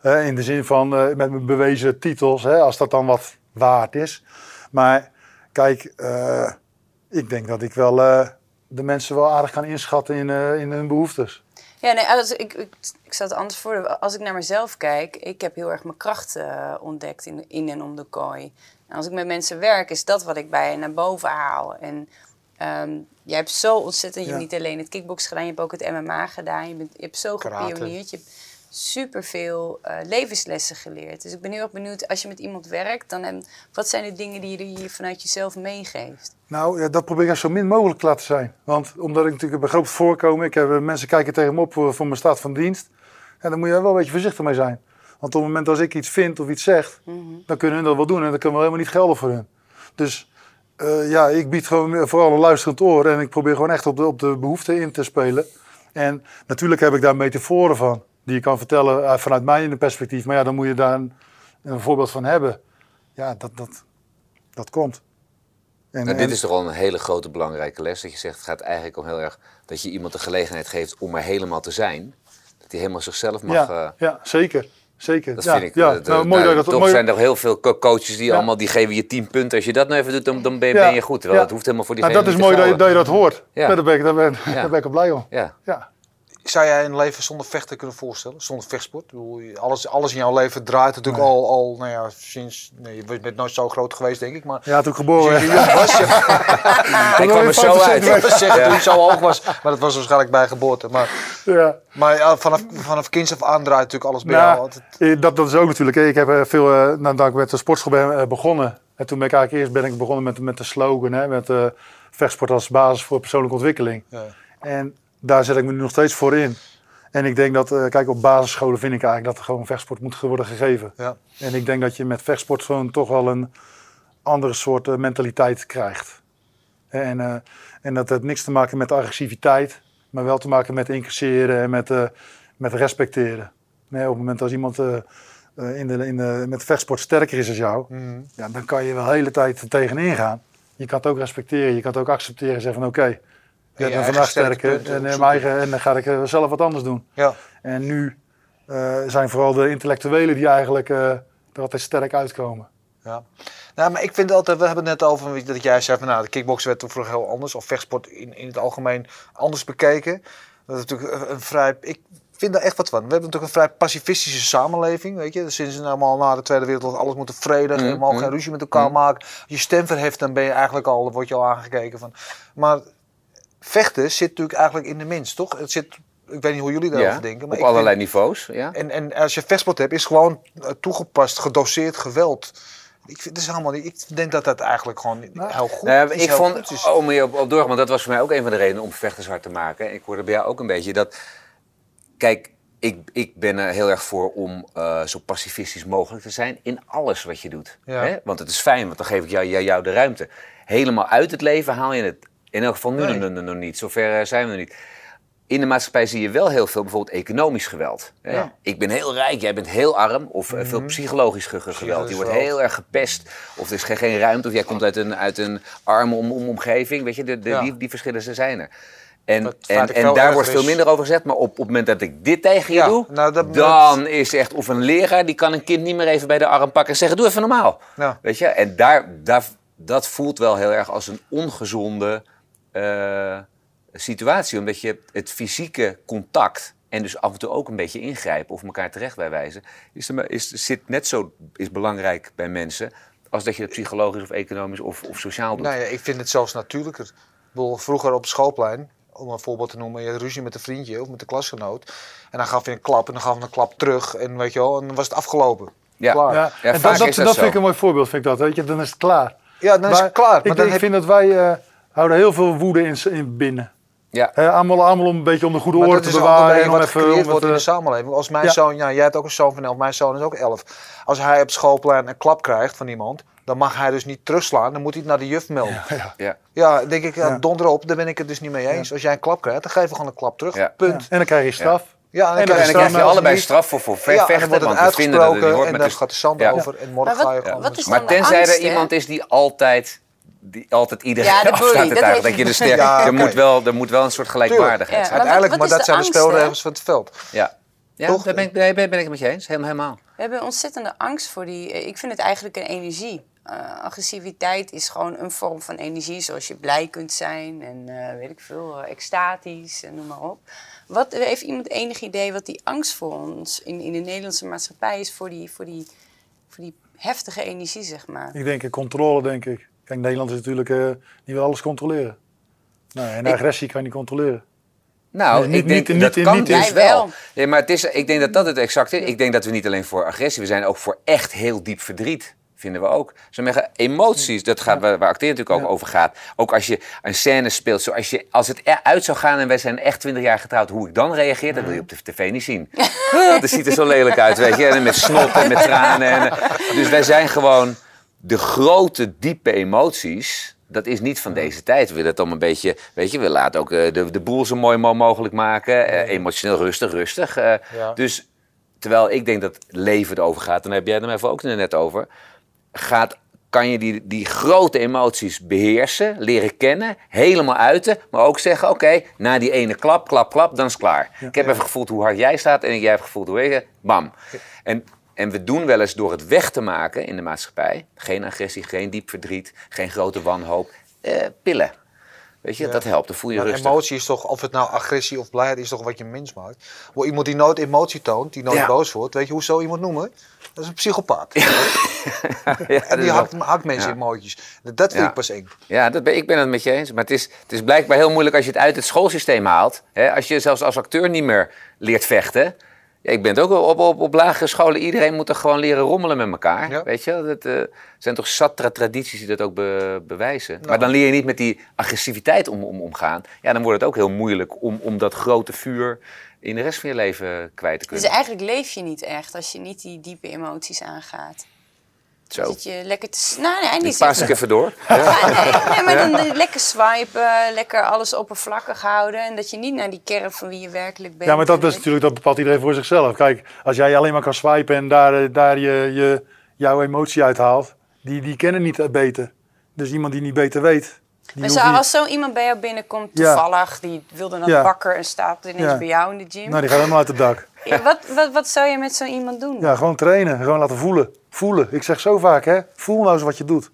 C: Eh, in de zin van eh, met mijn bewezen titels, hè, als dat dan wat waard is. Maar kijk, eh, ik denk dat ik wel eh, de mensen wel aardig kan inschatten in, eh, in hun behoeftes.
B: Ja, nee, als, ik, ik, ik zat anders voor. Als ik naar mezelf kijk, ik heb heel erg mijn kracht eh, ontdekt in, in en om de kooi. En als ik met mensen werk, is dat wat ik bij naar boven haal. En Ehm, jij hebt zo ontzettend, je
C: Ja.
B: hebt niet alleen het kickbox gedaan, je hebt ook het MMA gedaan. Je, bent, je hebt zo
A: Karate.
B: Superveel eh levenslessen geleerd. Dus ik ben heel erg benieuwd, als je met iemand werkt, dan hem, wat zijn de dingen die je hier vanuit jezelf meegeeft?
C: Nou, ja, dat probeer ik zo min mogelijk te laten zijn. Want omdat ik natuurlijk bij groot voorkomen, ik heb, eh, mensen kijken tegen me op voor, voor mijn staat van dienst. En dan moet je wel een beetje voorzichtig mee zijn. Want op het moment als ik iets vind of iets zeg, dan kunnen hun dat wel doen. En dat kunnen we helemaal niet gelden voor hun. Dus eh, ja, ik bied gewoon vooral een luisterend oor. En ik probeer gewoon echt op de, op de behoeften in te spelen. En natuurlijk heb ik daar metaforen van. Die je kan vertellen eh, vanuit mijn perspectief. Maar ja, dan moet je daar een, een voorbeeld van hebben. Ja, dat, dat, dat komt. En,
D: Nou,
C: en-
D: dit is toch wel een hele grote belangrijke les. Dat je zegt, het gaat eigenlijk om heel erg dat je iemand de gelegenheid geeft om er helemaal te zijn. Dat hij helemaal zichzelf mag.
C: ja,
D: eh,
C: ja, zeker. zeker.
D: dat
C: ja,
D: vind ik.
C: Ja,
D: dat,
C: nou,
D: eh,
C: mooi
D: nou,
C: dat dat
D: toch
C: mooi,
D: zijn er heel veel co- coaches die
C: Ja.
D: allemaal die geven je 10 punten. Als je dat nou even doet, dan, dan ben, je,
C: Ja,
D: ben je goed. Terwijl het hoeft helemaal voor
C: nou,
D: diegene
C: dat is mooi dat je, dat je dat hoort.
D: Ja.
C: Daar, ben ik, daar, ben,
D: Ja.
C: daar ben ik ook blij om.
D: Ja.
A: Zou jij een leven zonder vechten kunnen voorstellen? Zonder vechtsport? Ik bedoel, alles, alles in jouw leven draait natuurlijk al, al, nou ja, sinds... Nee, je bent nooit zo groot geweest, denk ik, maar...
C: ja, toen ik geboren
A: Sinds
C: werd.
A: je jong was, ja.
D: Hij kwam er zo uit.
A: Ik zeggen toen je zo hoog was, maar dat was waarschijnlijk bij geboorte. Maar,
C: Ja.
A: maar ja, vanaf, vanaf kinds af aan draait natuurlijk alles bij
C: Nou,
A: jou. altijd.
C: eh, dat, dat is ook natuurlijk. Ik heb eh, veel, eh, nadat ik met de sportschool ben begonnen. En toen ben ik eigenlijk eerst ben ik begonnen met, met de slogan, hè, met eh, vechtsport als basis voor persoonlijke ontwikkeling.
A: Ja.
C: En daar zet ik me nu nog steeds voor in. En ik denk dat, eh, kijk, op basisscholen vind ik eigenlijk dat er gewoon vechtsport moet worden gegeven.
A: Ja.
C: En ik denk dat je met vechtsport gewoon toch wel een andere soort eh, mentaliteit krijgt. En, eh, en dat heeft niks te maken met agressiviteit, maar wel te maken met incasseren en met, met respecteren. Nee, op het moment als iemand in de, in de, met vechtsport sterker is dan jou,
A: Mhm.
C: ja, dan kan je wel de hele tijd tegenin gaan. Je kan het ook respecteren, je kan het ook accepteren en zeggen van oké, bent
A: eigen
C: vandaag
A: sterke
C: sterker
A: punten
C: en, eh, mijn eigen, en dan ga ik eh, zelf wat anders doen.
A: ja.
C: En nu eh, zijn vooral de intellectuelen die eigenlijk eh, er altijd sterk uitkomen.
A: Ja. Nou, maar ik vind altijd, we hebben het net over dat jij zei van nou, de kickboksen werd toen vroeger heel anders, of vechtsport in, in het algemeen anders bekeken. Dat is natuurlijk een, een vrij, ik vind daar echt wat van. We hebben natuurlijk een vrij pacifistische samenleving, weet je. Sinds allemaal na de Tweede Wereldoorlog alles moet vredig,
D: Mm,
A: je mag
D: mm.
A: geen ruzie met elkaar
D: Mm.
A: maken. Als je stem verheft, dan ben je eigenlijk al, dan word je al aangekeken van. Maar vechten zit natuurlijk eigenlijk in de mens, toch? Het zit, ik weet niet hoe jullie daarover
D: Ja,
A: denken. Maar
D: op
A: ik
D: allerlei
A: vind-
D: niveaus. Ja.
A: en, en als je vechtsport hebt, is gewoon eh, toegepast, gedoseerd geweld. Ik, vind, is helemaal niet, ik denk dat dat eigenlijk gewoon heel goed
D: Nou ja,
A: is.
D: ik vond,
A: goed is.
D: om hier op, op door, want dat was voor mij ook een van de redenen om vechters hard te maken. Ik hoorde bij jou ook een beetje dat, kijk, ik, ik ben er heel erg voor om eh, zo pacifistisch mogelijk te zijn in alles wat je doet.
A: Ja.
D: Hè? Want het is fijn, want dan geef ik jou, jou, jou de ruimte. Helemaal uit het leven haal je het in elk geval nu
A: Nee.
D: nog- niet. Zover eh, zijn we nog niet. In de maatschappij zie je wel heel veel bijvoorbeeld economisch geweld. Hè?
A: Ja.
D: Ik ben heel rijk, jij bent heel arm. Of eh, veel psychologisch ge- ge- geweld. Je wordt heel erg gepest. Of er is geen, geen ruimte. Of jij komt uit een, uit een arme om, om- omgeving. Weet je, de, de,
A: Ja.
D: die, die verschillen zijn er. En, en, en daar wordt veel minder over gezegd. Maar op, op het moment dat ik dit tegen je
A: Ja,
D: doe,
A: nou, dat-
D: dan is echt of een leraar die kan een kind niet meer even bij de arm pakken en zeggen: Doe even normaal.
A: Ja.
D: Weet je? En daar, daar, dat voelt wel heel erg als een ongezonde eh, situatie. Omdat je het fysieke contact en dus af en toe ook een beetje ingrijpen of elkaar terecht bij wijzen, is, er, is, zit net zo is belangrijk bij mensen als dat je het psychologisch of economisch of, of sociaal doet.
A: Nou ja, ik vind het zelfs natuurlijker. Ik bedoel, vroeger op het schoolplein, om een voorbeeld te noemen, je had ruzie met een vriendje of met de klasgenoot. En dan gaf je een klap en dan gaf je een klap terug en weet je wel, en dan was het afgelopen.
D: Ja.
A: Klaar.
C: Ja,
D: Ja,
C: en
D: vaak
C: dat, dat,
D: is dat
C: dat
D: zo.
C: vind ik een mooi voorbeeld, vind ik dat. Weet je, dan is het klaar.
A: Ja, dan is het klaar. Maar
C: ik,
A: dan
C: ik
A: heb
C: vind dat wij eh, houden heel veel woede in, in binnen.
D: Ja.
C: Hè, allemaal, allemaal om een beetje om de goede
A: dat
C: te bewaren. En
A: wat
C: even,
A: gecreëerd wordt in de samenleving. Als mijn
C: Ja.
A: zoon, ja, jij hebt ook een zoon van 11, mijn zoon is ook 11. Als hij op schoolplein een klap krijgt van iemand, dan mag hij dus niet terugslaan. Dan moet hij het naar de juf melden.
C: ja.
D: Ja.
A: Ja, denk ik, ja, donder op, daar ben ik het dus niet mee eens. Als jij een klap krijgt, dan geef je gewoon een klap terug.
D: Ja.
A: Punt.
C: Ja. En dan krijg je straf.
A: Ja,
C: En
A: en,
C: dan
D: En dan krijg je allebei
A: niet.
D: straf voor, voor ve-
A: Ja, en
D: vechten.
A: dan wordt het
D: want we vinden dat het niet
A: uitgesproken
D: hoort.
A: en
D: het is-
A: gaat de zand
D: Ja.
A: over en morgen
B: Maar wat-
A: ga je gewoon...
D: Maar tenzij
B: angst,
D: er iemand is die altijd, die altijd iedereen
B: Ja,
D: afstaat
B: bully, dat
D: Dat je de ster,
A: Ja,
D: er, moet wel, er moet wel een soort gelijkwaardigheid
B: Ja.
D: zijn.
B: Maar
A: Uiteindelijk,
B: wat-
A: maar dat zijn
B: de
A: spelregels van het veld.
D: Ja, ja
A: Toch?
D: daar ben ik, ben, ben ik het met je eens. Helemaal. helemaal.
B: We hebben ontzettende angst voor die. eh, Ik vind het eigenlijk een energie. Eh, agressiviteit is gewoon een vorm van energie, zoals je blij kunt zijn en eh, weet ik veel, extatisch en noem maar op. Wat heeft iemand enig idee wat die angst voor ons in, in de Nederlandse maatschappij is voor die, voor die, voor die heftige energie, zeg maar?
C: Ik denk, controle, denk ik. Kijk, Nederland is natuurlijk eh, die wil alles controleren. Nee, en agressie kan je niet controleren.
D: Nou,
C: Nee, niet-
D: ik denk
C: niet-
D: dat
C: niet-
D: kan
C: niet-
D: dus wel. Nee, maar het is, ik denk dat dat het exact is. Ik denk dat we niet alleen voor agressie, we zijn ook voor echt heel diep verdriet. Vinden we ook. Ze zeggen emoties, dat gaat, waar, waar acteren natuurlijk ook over gaat. Ook als je een scène speelt, zoals je, als het eruit zou gaan en wij zijn echt 20 jaar getrouwd, hoe ik dan reageer, dat wil je op de tv niet zien. Dat ziet er zo lelijk uit, weet je. En met snot en met tranen. En, dus wij zijn gewoon de grote, diepe emoties. Dat is niet van deze tijd. We willen het om een beetje, weet je, we laten ook eh, de, de boel zo mooi mo- mogelijk maken. Eh, emotioneel rustig, rustig. eh.
A: Ja.
D: Dus terwijl ik denk dat leven erover gaat, en daar heb jij het even ook net over. Gaat, kan je die, die grote emoties beheersen, leren kennen, helemaal uiten. Maar ook zeggen, oké, na die ene klap, klap, klap, dan is het klaar. Ik heb even gevoeld hoe hard jij staat en jij hebt gevoeld hoe ik... Bam. En, en we doen wel eens door het weg te maken in de maatschappij. Geen agressie, geen diep verdriet, geen grote wanhoop. eh, pillen. Weet je, dat helpt. Dan voel je
A: Maar
D: rustig.
A: emotie is toch, of het nou agressie of blijheid is toch wat je mens maakt. Voor iemand die nooit emotie toont, die nooit
D: Ja.
A: boos wordt, weet je hoe zo iemand noemen? Dat is een psychopaat.
D: Ja,
A: En die hakt, hakt mensen emoties. Dat vind ik pas eng.
D: Ja, dat ben, ik ben het met je eens. Maar het is, het is blijkbaar heel moeilijk als je het uit het schoolsysteem haalt. Hè? Als je zelfs als acteur niet meer leert vechten. Ja, ik ben het ook wel op, op, op lagere scholen. Iedereen moet er gewoon leren rommelen met elkaar.
A: Ja.
D: Weet je, dat eh, zijn toch zat tra- tradities die dat ook be- bewijzen.
A: Nou.
D: Maar dan leer je niet met die agressiviteit om, om, omgaan. Ja, dan wordt het ook heel moeilijk om, om dat grote vuur in de rest van je leven kwijt te
B: Dus
D: kunnen.
B: eigenlijk leef je niet echt als je niet die diepe emoties aangaat.
D: Zo.
B: Zit je lekker te... Nou, nee,
D: Ik
B: niet
D: paas ik even door.
B: Ja, nee, nee, maar dan lekker swipen, lekker alles oppervlakkig houden. En dat je niet naar die kern van wie je werkelijk bent.
C: Ja, maar dat is natuurlijk, dat bepaalt iedereen voor zichzelf. Kijk, als jij alleen maar kan swipen en daar, eh, daar je, je, jouw emotie uithaalt, die, die kennen niet beter. Dus iemand die niet beter weet.
B: Maar zo, als zo iemand bij jou binnenkomt,
C: Ja.
B: toevallig, die wilde naar
C: Ja.
B: bakker en staat ineens
C: Ja.
B: bij jou in de gym.
C: Nou, die gaat helemaal uit het dak.
B: Ja, wat, wat, wat zou je met zo iemand doen?
C: Ja, gewoon trainen. Gewoon laten voelen. Voelen. Ik zeg zo vaak, hè. Voel nou eens wat je doet.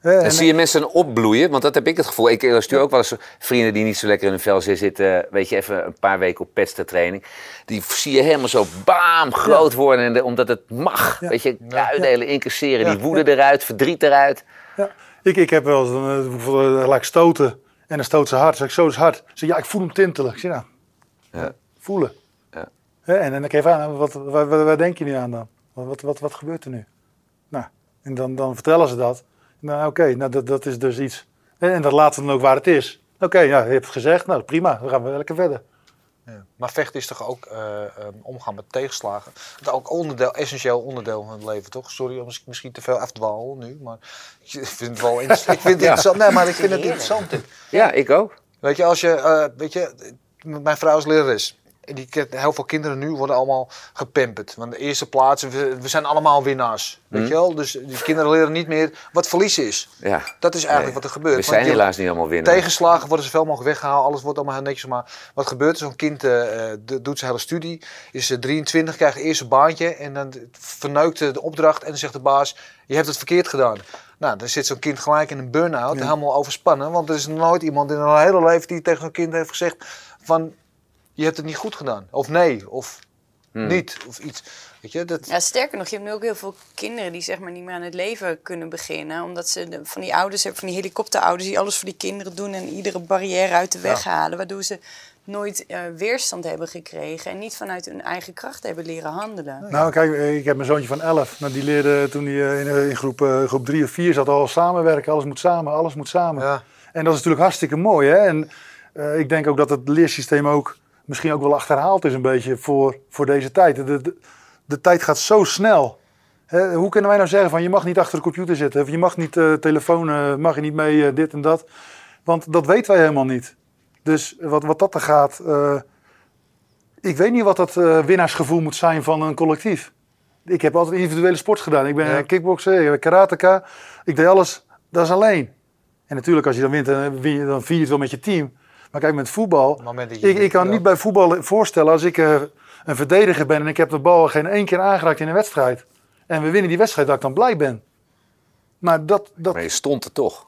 C: En-
D: zie je mensen opbloeien, want dat heb ik het gevoel. Ik stuur ook wel eens vrienden die niet zo lekker in hun vel zitten, weet je, even een paar weken op petstertraining. Die zie je helemaal zo baam groot worden, en de- omdat het mag.
C: Ja.
D: Weet je, uitdelen, incasseren,
C: Ja.
D: die woede eruit, verdriet eruit.
C: Ja. Ik, ik heb wel eens eh, bijvoorbeeld, eh, laat ik stoten. En dan stoot ze hard. Zeg ik, zo is hard. Ze zeg, ja, ik voel hem tintelen. Ik zeg, nou,
D: Ja.
C: voelen.
D: Ja.
C: En dan kijk ik aan, wat, wat, wat, wat denk je nu aan dan? Wat, wat, wat, wat gebeurt er nu? Nou, en dan, dan vertellen ze dat. Nou, oké, nou, dat, dat is dus iets. En, en dat laten we dan ook waar het is. Oké, ja, je hebt het gezegd. Nou, prima. Dan gaan we lekker verder.
A: Ja. Maar vechten is toch ook eh, eh, omgaan met tegenslagen. Dat is ook onderdeel, essentieel onderdeel van het leven, toch? Sorry als ik misschien te veel afdwaal nu, maar ik vind het wel inter- ik vind het
D: Ja.
A: interessant. Nee, maar ik vind het interessant.
D: Ja, ik ook.
A: Weet je, als je, eh, weet je, mijn vrouw is lerares. Die, heel veel kinderen nu worden allemaal gepamperd. Want de eerste plaats, we, we zijn allemaal winnaars. Weet je wel? Dus die kinderen leren niet meer wat verliezen is.
D: Ja.
A: Dat is eigenlijk
D: Nee.
A: wat er gebeurt.
D: We zijn helaas niet allemaal winnen.
A: Tegenslagen worden zoveel mogelijk weggehaald, alles wordt allemaal heel netjes. Maar wat gebeurt er? Zo'n kind eh, eh, doet zijn hele studie, is eh, 23, krijgt het eerste baantje en dan verneukt de opdracht en dan zegt de baas, je hebt het verkeerd gedaan. Nou, dan zit zo'n kind gelijk in een burn-out, helemaal overspannen. Want er is nooit iemand in hun hele leven die tegen zo'n kind heeft gezegd van, je hebt het niet goed gedaan. Of nee, of
D: Hmm.
A: niet, of iets. Weet je, dat...
B: Ja, sterker nog, je hebt nu ook heel veel kinderen die zeg maar niet meer aan het leven kunnen beginnen. Omdat ze de- van die ouders hebben, van die helikopterouders die alles voor die kinderen doen en iedere barrière uit de weg halen. Waardoor ze nooit eh, weerstand hebben gekregen en niet vanuit hun eigen kracht hebben leren handelen.
C: Nou, kijk, eh, ik heb mijn zoontje van 11. Nou, die leerde toen hij eh, in, eh, in groep, eh, groep 3 of 4 zat al samenwerken. Alles moet samen, alles moet samen.
A: Ja.
C: En dat is natuurlijk hartstikke mooi. Hè? En eh, ik denk ook dat het leersysteem ook misschien ook wel achterhaald is een beetje voor, voor deze tijd. De, de, de tijd gaat zo snel. Hè, hoe kunnen wij nou zeggen van je mag niet achter de computer zitten. Of je mag niet eh telefoon, mag je niet mee eh, dit en dat. Want dat weten wij helemaal niet. Dus wat, wat dat er gaat... eh, ik weet niet wat dat winnaarsgevoel moet zijn van een collectief. Ik heb altijd individuele sport gedaan. Ik ben
A: Ja.
C: ja. kickbokser, ik ben karateka. Ik deed alles, dat is alleen. En natuurlijk als je dan wint, dan, win je, dan vier je het wel met je team. Maar kijk, met voetbal... Ik, ik kan niet bij voetbal voorstellen als ik eh, een verdediger ben... en ik heb de bal geen één keer aangeraakt in een wedstrijd... en we winnen die wedstrijd, dat ik dan blij ben. Maar dat, dat,
D: Maar je stond er toch.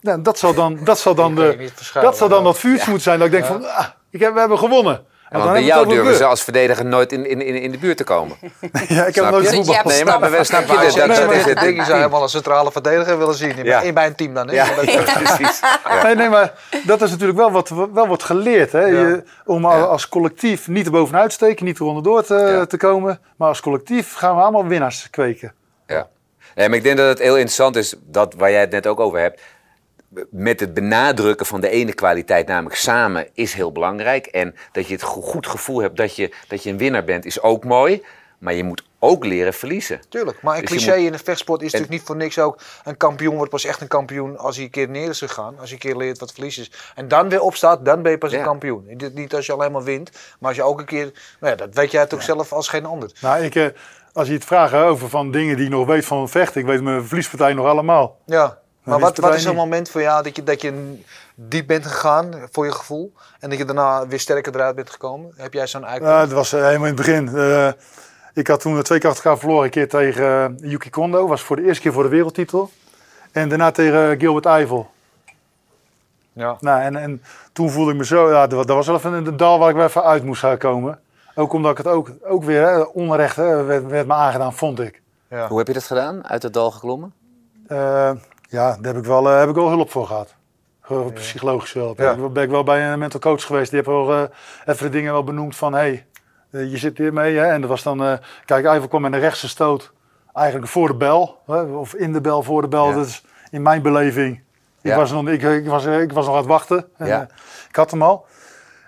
C: nou, dat zal dan, dat zal dan, de, dat, zal dan dat vuurtje moeten zijn. Dat ik denk van, ah, ik heb, we hebben gewonnen. Dan
D: want bij
C: we
D: jou durven ze als verdediger nooit in, in, in, in de buurt te komen.
C: Ja, ik heb nooit voetbal.
B: hebt
D: Nee, maar bij wijze- snap je dit? Dat,
A: dat,
D: is het
A: ding. Je zou helemaal een centrale verdediger willen zien. In,
D: Ja.
A: in bij een team dan. Hè?
D: Ja,
A: Dat-
D: precies. Ja.
C: Nee, nee, maar dat is natuurlijk wel wat, wel wat geleerd. Hè?
A: Ja.
C: Je, om
D: Ja.
C: als collectief niet bovenuit te steken, niet er onderdoor te,
D: Ja.
C: te komen. Maar als collectief gaan we allemaal winnaars kweken.
D: Ja. Nee, maar ik denk dat het heel interessant is, dat waar jij het net ook over hebt. Met het benadrukken van de ene kwaliteit, namelijk samen, is heel belangrijk. En dat je het go- goed gevoel hebt dat je, dat je een winnaar bent, is ook mooi. Maar je moet ook leren verliezen.
A: Tuurlijk, maar een
D: Dus
A: cliché
D: moet-
A: in de vechtsport is natuurlijk niet voor niks ook. Een kampioen wordt pas echt een kampioen als hij een keer neer is gegaan. Als hij een keer leert wat verlies is. En dan weer opstaat, dan ben je pas een kampioen. Niet als je alleen maar wint, maar als je ook een keer... Nou ja, dat weet jij toch zelf als geen ander.
C: Nou, ik, eh, als je het vraagt over van dingen die ik nog weet van vechten, ik weet mijn verliespartij nog allemaal.
A: Ja, maar wat, wat is zo'n moment voor jou dat je, dat je diep bent gegaan voor je gevoel? En dat je daarna weer sterker eruit bent gekomen? Heb jij zo'n
C: Ja,
A: uitkomst?
C: dat was eh, helemaal in het begin. Eh, ik had toen twee keer achter elkaar verloren. Een keer tegen eh, Yuki Kondo, was voor de eerste keer voor de wereldtitel. En daarna tegen Gilbert Eiffel.
A: ja.
C: Nou, en, en toen voelde ik me zo, ja, dat, dat was wel even een dal waar ik weer even uit moest gaan komen. Ook omdat ik het ook, ook weer hè, onrecht hè, werd, werd me aangedaan, vond ik.
A: Ja.
D: Hoe heb je dat gedaan? Uit het dal geklommen?
C: Eh, ja, daar heb ik wel, eh, heb ik wel hulp voor gehad. Gewoon Psychologische hulp.
A: Ja.
C: Ik ben ik wel bij een mental coach geweest. Die heeft wel eh, even de dingen wel benoemd van... Hey, eh, je zit hier mee. Hè? En dat was dan... kijk, Eiffel kwam met een rechtse stoot. Eigenlijk voor de bel. Hè? Of in de bel, voor de bel.
D: Ja.
C: Dat is in mijn beleving. Ik,
D: Ja.
C: was nog, ik, ik, was, ik was nog aan het wachten. En,
D: Ja.
C: ik had hem al.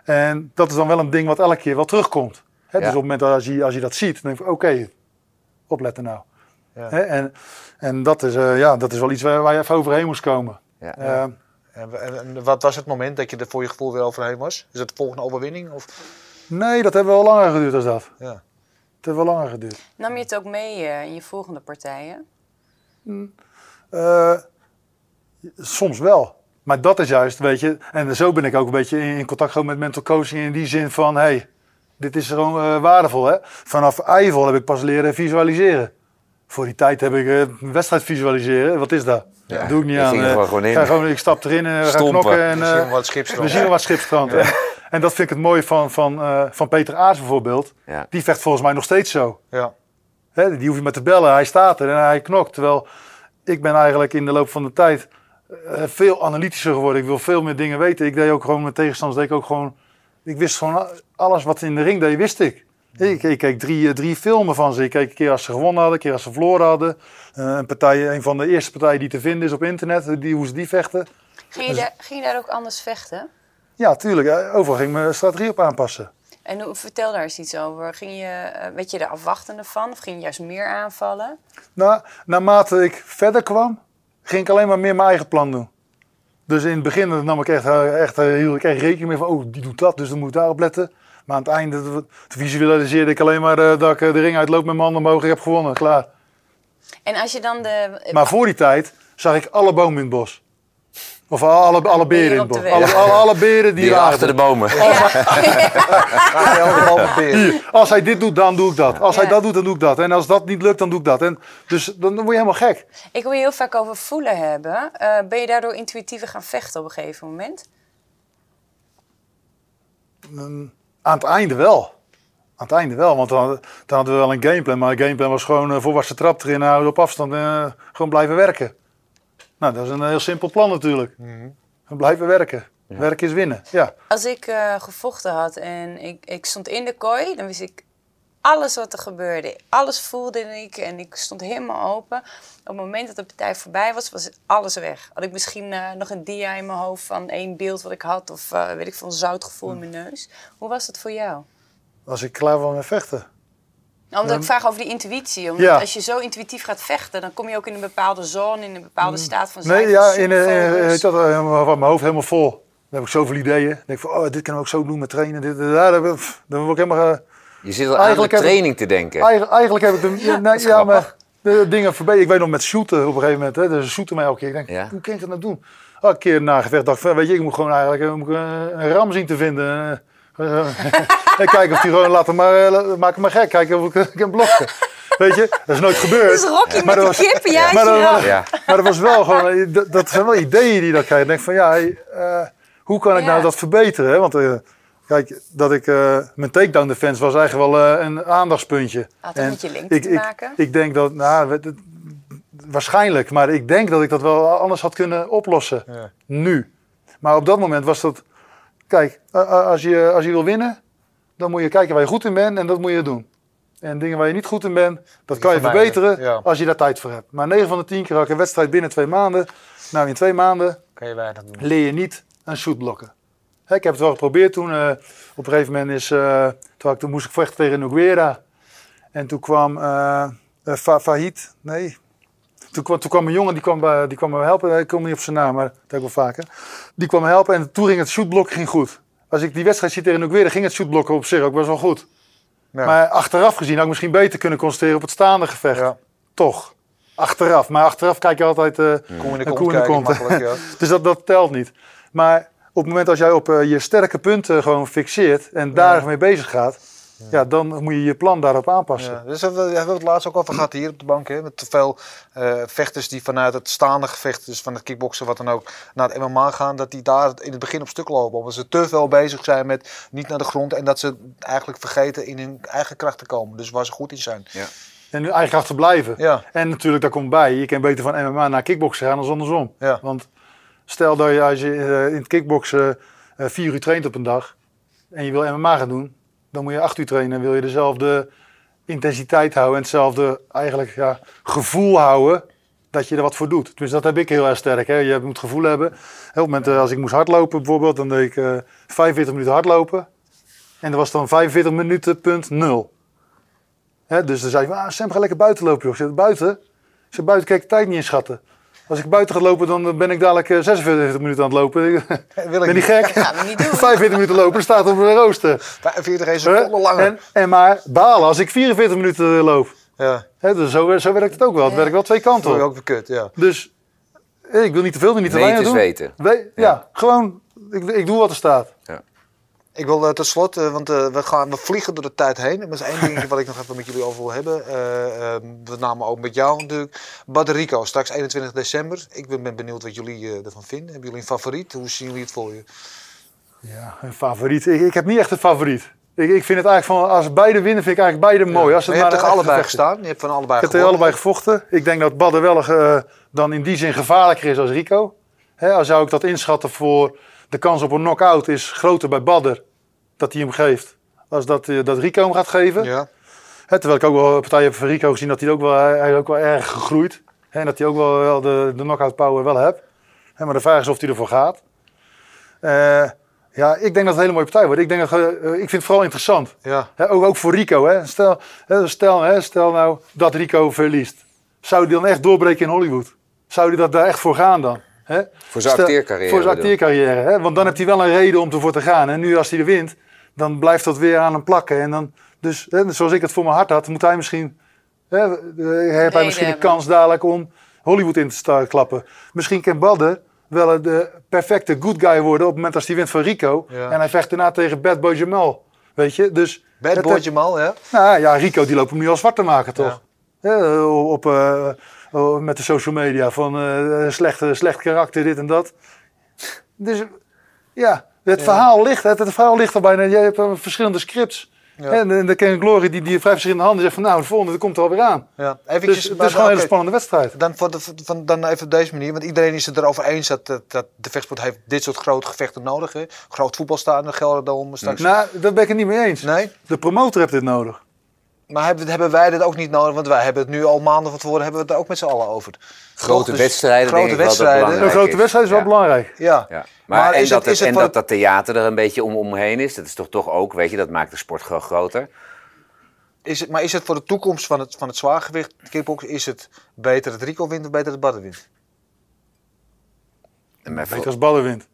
C: En dat is dan wel een ding wat elke keer wel terugkomt. Hè? Dus op het moment dat als je, als je dat ziet, dan denk ik oké, opletten nou.
A: Ja.
C: En, en dat, is, eh, ja, dat is wel iets waar, waar je even overheen moest komen.
D: Ja.
C: Eh,
A: En, en- en wat was het moment dat je er voor je gevoel weer overheen was? Is het de volgende overwinning? Of?
C: nee, dat heeft wel langer geduurd dan dat.
A: Ja.
C: Het heeft wel langer geduurd.
B: Nam je het ook mee eh, in je volgende partijen?
C: Eh, soms wel. Maar dat is juist, weet je, en zo ben ik ook een beetje in contact gekomen met mental coaching in die zin van, hey, dit is gewoon eh, waardevol. Hè? Vanaf Eiffel heb ik pas leren visualiseren. Voor die tijd heb ik eh, een wedstrijd visualiseren. Wat is dat?
D: Ja,
C: Dat doe ik niet aan. eh,
D: gewoon- gewoon in.
C: ga gewoon, ik stap erin en we gaan
D: Stompen.
C: knokken. En,
A: We
C: eh,
A: zien wat schipstroom.
C: we zien wat schipstrand. En, en dat vind ik het mooie van, van, eh, van Peter Aars bijvoorbeeld.
D: Ja.
C: Die vecht volgens mij nog steeds zo.
A: Ja.
C: Hè, die hoef je maar te bellen. Hij staat er en hij knokt. Terwijl ik ben eigenlijk in de loop van de tijd eh, veel analytischer geworden. Ik wil veel meer dingen weten. Ik deed ook gewoon met tegenstanders. Deed ik ook gewoon. Ik wist gewoon alles wat in de ring deed, wist ik. Ik, ik keek drie, eh, drie filmen van ze. Ik keek een keer als ze gewonnen hadden, een keer als ze verloren hadden. Eh, een, partij, een van de eerste partijen die te vinden is op internet. Die, hoe ze die vechten.
B: Ging je, daar, ging je daar ook anders vechten?
C: Ja, tuurlijk. eh, Overal ging ik mijn strategie op aanpassen.
B: En hoe, vertel daar eens iets over. Ging je, eh, werd je er afwachtende van? Of ging je juist meer aanvallen?
C: Nou, naarmate ik verder kwam, ging ik alleen maar meer mijn eigen plan doen. Dus in het begin nam ik echt, eh, echt, eh, hield ik echt rekening mee van, oh, die doet dat, dus dan moet ik daarop letten. Maar aan het einde visualiseerde ik alleen maar eh, dat ik eh, de ring uitloop met mijn handen omhoog, ik heb gewonnen, klaar.
B: En als je dan de...
C: Maar voor die tijd zag ik alle bomen in het bos. Of alle, alle beren in het bos. Alle, alle, alle beren die
D: Die
C: er
D: achter de bomen.
A: Ja, met beer.
C: Hier, als hij dit doet, dan doe ik dat. Als hij
B: Ja.
C: dat doet, dan doe ik dat. En als dat niet lukt, dan doe ik dat. En dus dan word je helemaal gek.
B: Ik wil je heel vaak over voelen hebben. Eh, ben je daardoor intuïtiever gaan vechten op een gegeven moment?
C: Aan het einde wel. Aan het einde wel, want dan, dan hadden we wel een gameplan. Maar de gameplan was gewoon uh, voorwaartse trap erin houden op afstand en uh, gewoon blijven werken. Nou, dat is een heel simpel plan natuurlijk. Gewoon blijven werken. Werken is winnen, ja.
B: Als ik eh, gevochten had en ik, ik stond in de kooi, dan wist ik alles wat er gebeurde. Alles voelde ik en ik stond helemaal open. Op het moment dat de partij voorbij was, was alles weg. Had ik misschien uh, nog een dia in mijn hoofd van één beeld wat ik had of uh, weet ik veel, een zoutgevoel in mijn neus. Hoe was dat voor jou?
C: Was ik klaar van met vechten?
B: Omdat
C: Um,
B: ik vraag over die intuïtie. Omdat
C: ja.
B: als je zo intuïtief gaat vechten, dan kom je ook in een bepaalde zone, in een bepaalde staat van
C: Nee,
B: zijn.
C: ja, in, in, dat, uh, mijn hoofd helemaal vol. Dan heb ik zoveel ideeën. Dan denk ik van, oh, dit kunnen we ook zo doen met trainen. Dit, daar, dan, dan word ik helemaal...
D: Je zit al aan de training
C: ik,
D: te denken.
C: Eigenlijk, eigenlijk heb ik de, ja, nee, ja, maar de dingen verbeterd. Ik weet nog met shooten op een gegeven moment. Hè, dus shooten mij elke keer. Ik denk, ja. hoe kan ik dat nou doen? Oh, een keer na gevecht dacht ik, weet je, ik moet gewoon eigenlijk moet een ram zien te vinden. en kijken of die gewoon, laat hem maar, maak hem maar gek. Kijken of ik kan blokken. Weet je, dat is nooit gebeurd.
B: Dat is Rocky maar met
C: was,
B: de kippen, ja,
C: maar, dat,
D: maar, ja.
C: maar dat was wel gewoon, dat, dat zijn wel ideeën die dat krijg. Ik denk van, ja, uh, hoe kan ik
B: ja.
C: nou dat verbeteren? Want uh, Kijk, dat ik eh, mijn takedown defense was eigenlijk wel eh, een aandachtspuntje.
B: Had het
C: En
B: met je lengte
C: ik,
B: te
C: ik,
B: maken?
C: ik denk dat, nou, het- het- waarschijnlijk, maar ik denk dat ik dat wel anders had kunnen oplossen.
A: Ja.
C: Nu. Maar op dat moment was dat, kijk, als je, als je wil winnen, dan moet je kijken waar je goed in bent en dat moet je doen. En dingen waar je niet goed in bent, dat kan je verbeteren
A: ja.
C: als je daar tijd voor hebt. Maar 9 van de 10 keer had ik een wedstrijd binnen twee maanden. Nou, in twee maanden
A: Kan je weinig doen.
C: leer je niet een shoot blokken. Ik heb het wel geprobeerd toen. eh, op een gegeven moment is, eh, toen, moest ik vechten tegen Noguera. En toen kwam Fa- Fahid, nee. Toen kwam, toen kwam een jongen die kwam, die kwam me helpen. Ik kom niet op zijn naam, maar dat heb ik wel vaker. Die kwam me helpen en toen ging het shootblokken ging goed. Als ik die wedstrijd zie tegen Noguera, ging het shootblokken op zich ook best wel goed.
A: Ja.
C: Maar achteraf gezien had ik misschien beter kunnen concentreren op het staande gevecht.
A: Ja.
C: Toch. Achteraf. Maar achteraf kijk je altijd... eh,
A: Kom in de kont
C: koe in de kont.
A: ja.
C: dus dat, dat telt niet. Maar op het moment als jij op eh, je sterke punten gewoon fixeert en daar mee bezig gaat, ja. dan moet je je plan daarop aanpassen.
A: Ja, dus hebben we, hebben we het laatst ook over gehad hier op de bank. Hè, met te veel eh, vechters die vanuit het staande gevecht, dus van het kickboksen, wat dan ook, naar het MMA gaan. Dat die daar in het begin op stuk lopen. Omdat ze te veel bezig zijn met niet naar de grond. En dat ze eigenlijk vergeten in hun eigen kracht te komen. Dus waar ze goed in zijn.
C: En nu eigen achter blijven.
A: Ja,
C: En natuurlijk, daar komt bij, je kan beter van MMA naar kickboksen gaan dan andersom.
A: ja.
C: Want stel dat je als je eh, in het kickboksen eh, vier uur traint op een dag en je wil MMA gaan doen, dan moet je acht uur trainen en wil je dezelfde intensiteit houden en hetzelfde eigenlijk ja, gevoel houden dat je er wat voor doet. Tenminste, dat heb ik heel erg sterk. Hè. Je moet gevoel hebben. Op het moment eh, als ik moest hardlopen bijvoorbeeld, dan deed ik eh 45 minuten hardlopen. En dat was dan 45 minuten punt nul. Hè, dus dan zei je, ah, Sam, ga lekker buiten lopen. Joh. Ik zeg, buiten? Ik zeg, buiten ik de tijd niet inschatten. Als ik buiten ga lopen, dan ben ik dadelijk eh, 46 minuten aan het lopen.
A: Wil
C: ben
A: ik
C: je
A: niet.
C: gek?
B: We niet doen.
C: 45 minuten lopen, staat op de rooster.
A: 45
C: Hè?
A: seconden langer.
C: En, en maar balen als ik 44 minuten eh, loop.
A: ja,
C: Hè, dus zo, zo werkt het ook wel. Het
B: Ja.
C: werkt wel twee
A: dat
C: kanten
A: word je
C: op.
A: ook weer kut, ja.
C: Dus eh, ik wil niet te veel doen, niet te
D: Weten
C: weinig
D: is
C: doen.
D: weten.
C: We- ja.
D: Ja.
C: gewoon, ik, ik doe wat er staat.
A: Ik wil uh, tot slot, eh, want eh, we, gaan, we vliegen door de tijd heen. En dat is één dingetje wat ik nog even met jullie over wil hebben. Eh, ehm, met name ook met jou natuurlijk. Baderico, straks 21 december. Ik ben, ben benieuwd wat jullie eh, ervan vinden. Hebben jullie een favoriet? Hoe zien jullie het voor je?
C: Ja, een favoriet. Ik, ik heb niet echt een favoriet. Ik, ik vind het eigenlijk van, als beide winnen, vind ik eigenlijk beide mooi. Als
A: Maar
C: het
A: je hebt
C: maar
A: tegen allebei gestaan. Je hebt van allebei
C: Ik heb tegen
A: gewonnen.
C: allebei gevochten. Ik denk dat Badder wel eh, dan in die zin gevaarlijker is als Rico. Hè, als zou ik dat inschatten voor de kans op een knockout is groter bij Badder dat hij hem geeft. Als dat, eh, dat Rico hem gaat geven.
A: Ja.
C: Hè, terwijl ik ook wel partijen heb van Rico gezien dat hij ook wel, hij ook wel erg gegroeid. Hè, en dat hij ook wel, wel de, de knockout power wel. Hè, maar de vraag is of hij ervoor gaat. Eh, ja, ik denk dat het een hele mooie partij wordt. Ik, denk dat, eh, ik vind het vooral interessant.
A: Ja.
C: Ook, ook voor Rico. Hè. Stel, stel, hè, stel nou dat Rico verliest. Zou hij dan echt doorbreken in Hollywood? Zou hij dat daar echt voor gaan dan? Hè?
D: Voor zijn acteercarrière.
C: Voor zijn acteercarrière. Hè? Want dan heeft hij wel een reden om ervoor te gaan. En nu als hij er wint, dan blijft dat weer aan hem plakken. En dan, dus hè, zoals ik het voor mijn hart had, moet hij misschien, hè, eh, heeft hij misschien de
B: hebben.
C: kans dadelijk om Hollywood in te klappen. Misschien kan Badder wel de perfecte good guy worden op het moment als hij wint van Rico.
A: Ja.
C: En hij vecht daarna tegen Bad Boy Jamal. Weet je, dus...
A: Bad Boy Jamal, ja.
C: nou ja, Rico die loopt hem nu al zwart te maken, toch? Ja, op, eh, oh, met de social media van eh, slecht, slecht karakter, dit en dat. Dus ja, het, Verhaal, ligt, het, het verhaal ligt al bijna. Je hebt eh, verschillende scripts.
A: Ja.
C: En, en de Ken Glory die, die vrij verschillende handen zegt van nou, de volgende dat komt er alweer aan.
A: ja.
C: Dus
A: Eventjes,
C: het is gewoon een hele spannende wedstrijd.
A: Dan, voor de, van, dan even op deze manier, want iedereen is het erover eens dat, dat, dat de vechtsport heeft dit soort grote gevechten nodig. Hè? Groot voetbalstadion, Gelderdoom straks.
C: Nou, dat ben ik het niet mee eens.
A: Nee,
C: De promotor heeft dit nodig.
A: Maar hebben, hebben wij dit ook niet nodig? Want wij hebben het nu al maanden van tevoren hebben we het er ook met z'n allen over.
D: Grote
A: Dus
D: wedstrijden,
A: grote
D: denk ik wel dat
A: wedstrijden.
C: Een grote wedstrijd is wel
D: Ja.
C: belangrijk.
A: Ja,
D: Ja. Maar,
A: Maar
D: en, dat,
A: het- is
D: het,
A: het
D: en dat dat theater er een beetje om, omheen is, dat is toch, toch ook, weet je, dat maakt de sport gewoon groter.
A: is het, maar is het voor de toekomst van het, van het zwaargewicht kickboxen, is het beter dat Rico wint of beter dat Badder wint?
C: Beter als Badder wint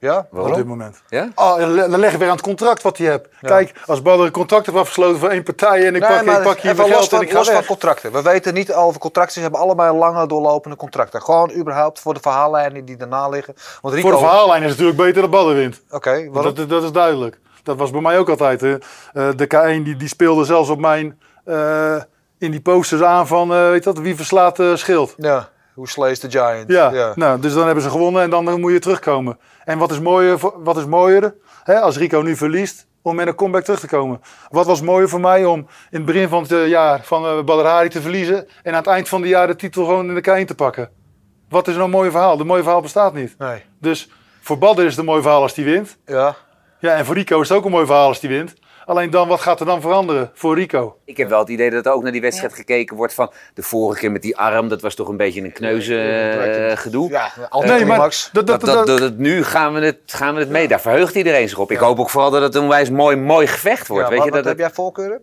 A: Ja?
C: op
D: Waarom?
C: dit moment.
D: Ja?
C: Oh, dan leg je weer aan het contract wat hij hebt.
A: Ja.
C: Kijk, als Badder een contract heeft afgesloten voor één partij en ik pak, ik pak hier mijn geld
A: van,
C: en ik ga
A: los van contracten. We weten niet over contracten. Ze hebben allebei lange doorlopende contracten. Gewoon überhaupt voor de verhaallijnen die daarna liggen. Want Rico,
C: Voor de verhaallijn is het natuurlijk beter dat Badder wint.
A: Oké, waarom?
C: dat, dat is duidelijk. Dat was bij mij ook altijd. hè. Eh, de K1 die, die speelde zelfs op mijn, eh, in die posters aan van, eh, weet dat, wie verslaat eh, schild.
A: Ja. Who slays the giant.
C: Ja, Nou, dus dan hebben ze gewonnen en dan moet je terugkomen. En wat is mooier, wat is mooier hè, als Rico nu verliest, om met een comeback terug te komen? Wat was mooier voor mij om in het begin van het eh, jaar van eh Badr Hari te verliezen en aan het eind van het jaar de titel gewoon in de K1 te pakken? Wat is nou een mooi verhaal? De mooie verhaal bestaat niet.
A: Nee.
C: Dus voor Badr is het een mooi verhaal als hij wint.
A: Ja.
C: Ja, en voor Rico is het ook een mooi verhaal als hij wint. Alleen dan, wat gaat er dan veranderen voor Rico?
D: Ik heb wel het idee dat er ook naar die wedstrijd gekeken wordt van de vorige keer met die arm. Dat was toch een beetje een kneuze eh, gedoe.
A: Ja,
C: Nee, maar dat, dat,
D: Dat,
C: dat,
D: dat, dat, het nu gaan we het, gaan we het mee. Daar verheugt iedereen zich op. Ik hoop ook vooral dat het een wijs mooi, mooi gevecht wordt.
A: Ja,
D: weet
A: wat,
D: je,
A: wat
D: dat
A: heb
D: het-
A: jij voorkeuren?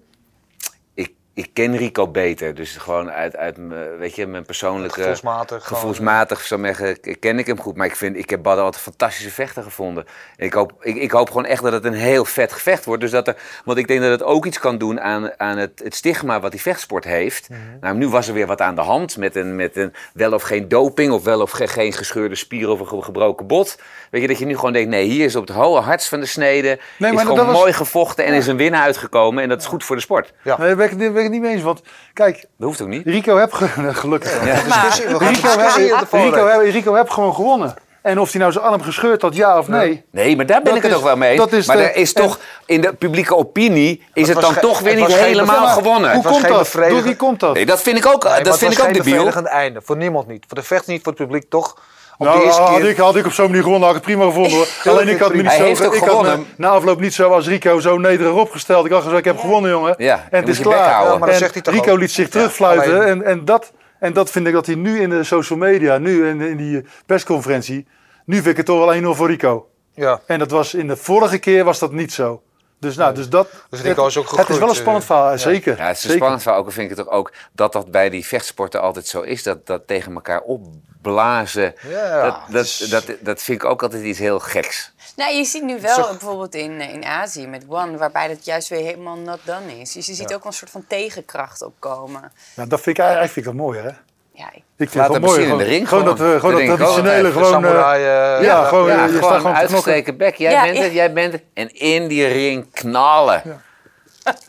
D: Ik, ken Rico beter. Dus gewoon uit, uit mijn- weet je, mijn persoonlijke...
A: Gevoelsmatig.
D: Gevoelsmatig zou ik zeggen, ken ik hem goed. Maar ik, vind, ik heb Badr altijd een fantastische vechter gevonden. En ik, hoop, ik, ik hoop gewoon echt dat het een heel vet gevecht wordt. Dus dat er, want ik denk dat het ook iets kan doen aan, aan het, het stigma wat die vechtsport heeft.
A: Mhm.
D: Nou, nu was er weer wat aan de hand met een, met een wel of geen doping. Of wel of ge- geen gescheurde spier of een ge- gebroken bot. Weet je, dat je nu gewoon denkt, nee, hier is op het hoge hardst van de snede.
C: maar
D: is gewoon
C: was-
D: mooi gevochten en is een winnaar uitgekomen. En dat is goed voor de sport.
A: Ja.
C: Ben ik, het niet mee eens. Want kijk,
D: Dat hoeft ook niet.
C: Rico heb ge- gelukkig.
D: Ja.
C: Rico, heb. Rico, heb, Rico heb gewoon gewonnen. En of hij nou zijn arm gescheurd had, ja of nee.
D: Nee, maar daar ben
C: Dat
D: ik het
C: is-
D: ook wel mee
C: dat is
D: maar
C: de-
D: er is toch, in de publieke opinie, is het dan toch weer
A: het
D: niet helemaal gewonnen.
C: Hoe komt dat?
A: bevredigend-
C: Door wie komt dat?
D: Nee, dat vind ik ook,
A: Nee, maar
D: dat
A: het
D: vind ik
A: was
D: ook
A: geen
D: debiel.
A: bevredigend einde. Voor niemand niet. Voor de vecht niet, voor het publiek toch. Op
C: Nou, had,
A: keer.
C: ik, had ik op zo'n manier gewonnen, had ik het prima gevonden hoor. Alleen ik had me niet
D: Hij
C: zo...
D: heeft ook
C: ik had me na afloop niet zo als Rico zo nederig opgesteld. Ik had gezegd, ik heb gewonnen jongen.
D: Ja,
C: en het is klaar.
A: Ja, maar
C: en
A: zegt hij toch
C: Rico
A: ook?
C: liet zich terugfluiten. En, en, dat, en dat vind ik dat hij nu in de social media, nu in, in die persconferentie... Nu vind ik het toch wel 1-0 voor Rico.
A: Ja.
C: En dat was in de vorige keer was dat niet zo. Dus, nou, dus dat.
A: Dus Rico is ook
C: het, het is wel een spannend
A: eh,
C: verhaal,
A: ja.
C: zeker.
D: Ja, het is een
C: zeker.
D: spannend verhaal. Ook vind ik het toch ook dat dat bij die vechtsporten altijd zo is. Dat, dat tegen elkaar opblazen.
A: Ja,
D: dat, dat,
A: is-
D: dat, dat vind ik ook altijd iets heel geks.
B: Nou, je ziet nu wel bijvoorbeeld in, in Azië met One, waarbij dat juist weer helemaal not done is. Dus je ziet ook wel een soort van tegenkracht opkomen.
C: Nou, dat vind ik eigenlijk vind ik dat mooi, hè?
B: Ja, ik-
C: Ik vind
D: Laat
C: het wel mooi.
D: zien in de
C: gewoon-
D: ring
C: Gewoon dat,
D: gewoon.
C: eh, gewoon
D: Dat
C: traditionele, gewoon... eh,
A: samurai, eh,
C: ja, gewoon,
D: Ja,
C: je staat
D: gewoon
C: gewoon te knokken.
D: uitgestreken bek. Jij
B: Ja,
D: bent het, jij bent het. En in die ring knallen.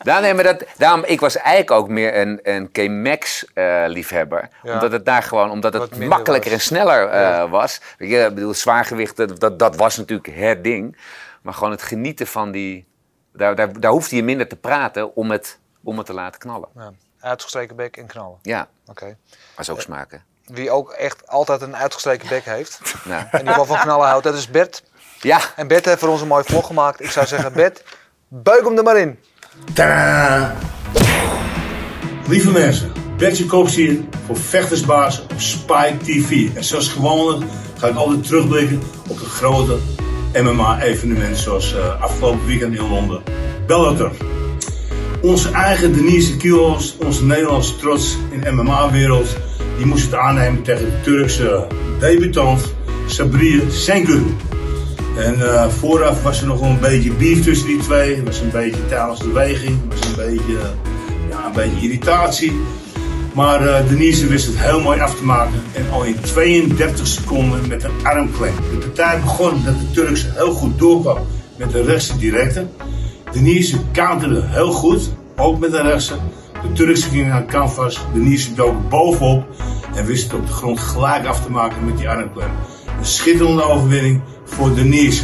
D: Ja, nee, maar dat, daarom, ik was eigenlijk ook meer een, een K-Max-liefhebber.
A: Ja.
D: Omdat het daar gewoon, omdat het makkelijker
A: was.
D: en sneller eh, was. Weet je, ik bedoel, zwaargewicht, dat, dat, dat was natuurlijk het ding. Maar gewoon het genieten van die... Daar, daar, daar hoefde je minder te praten om het, om het te laten knallen.
A: Ja. Uitgestreken bek en knallen.
D: Ja,
A: Oké.
D: was ook smaken.
A: Wie ook echt altijd een uitgestreken bek heeft.
D: Nou,
A: In ieder geval van knallen houdt. Dat is Bert.
D: ja,
A: En Bert heeft voor ons een mooie vlog gemaakt. Ik zou zeggen, Bert, buik hem er maar in.
E: Tadaa! Lieve mensen, Bertje Koops hier voor Vechtersbaas op Spike TV. En zoals gewoonlijk ga ik altijd terugblikken op de grote MMA-evenementen zoals eh, afgelopen weekend in Londen. Bellator. Onze eigen Denise Kielhorst, onze Nederlandse trots in MMA-wereld, die moest het aannemen tegen de Turkse debutant Sabriye Sengun. En eh, vooraf was er nog wel een beetje beef tussen die twee. Er was een beetje tijdens de weging, was een beetje, ja, een beetje irritatie. Maar eh, Denise wist het heel mooi af te maken. En al in 32 seconden met een armklem. De partij begon dat de Turkse heel goed doorkwam met de rechtse directe. Denise counterde heel goed, ook met de rechtse. De Turkse ging naar canvas. Denise dook bovenop en wist het op de grond gelijk af te maken met die armklem. Een schitterende overwinning voor Denise.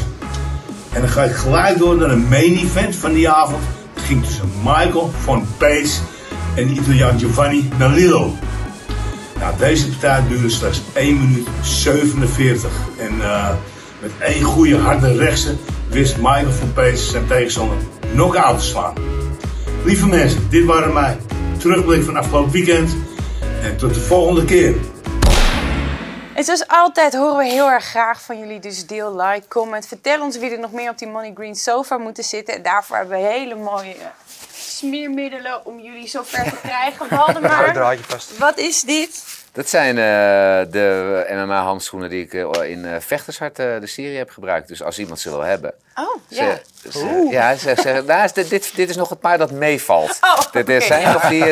E: En dan ga ik gelijk door naar een main event van die avond. Het ging tussen Michael van Pace en de Italiaan Giovanni Nalillo. Nou, deze partij duurde slechts 1 minuut 47. En eh, met één goede harde rechtse wist Michael van Pace zijn tegenstander knock-out te slaan. Lieve mensen, dit waren mijn terugblik van afgelopen weekend. En tot de volgende keer.
B: En zoals altijd horen we heel erg graag van jullie. Dus deel, like, comment. Vertel ons wie er nog meer op die Money Green sofa moeten zitten. En daarvoor hebben we hele mooie smeermiddelen om jullie zo ver te krijgen. Waldemar, wat is dit?
D: Dat zijn eh, de MMA-handschoenen die ik eh, in eh, Vechtershart eh, de serie heb gebruikt. Dus als iemand ze wil hebben.
B: Oh,
D: Ze,
B: ja.
D: ze- ja, ze zeggen, nou, dit, dit, dit is nog het paar dat meevalt.
B: Oh,
D: Dit zijn nog die,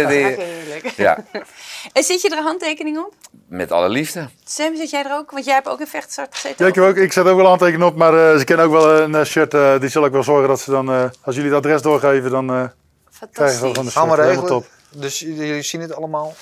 D: ja,
B: En zit je er een handtekening op?
D: met alle liefde.
B: Sam, zit jij er ook? Want jij hebt ook in vechtstart gezeten.
C: Ja, ik, heb ook, ik zet ook wel aantekeningen op, maar eh, ze kennen ook wel een shirt. eh, die zal ik wel zorgen dat ze dan, eh, als jullie het adres doorgeven, dan eh, krijgen ze wel van de
B: Fantastisch.
C: shirt.
A: Gaan we
C: Helemaal
A: regelen.
C: top.
A: Dus jullie zien het allemaal.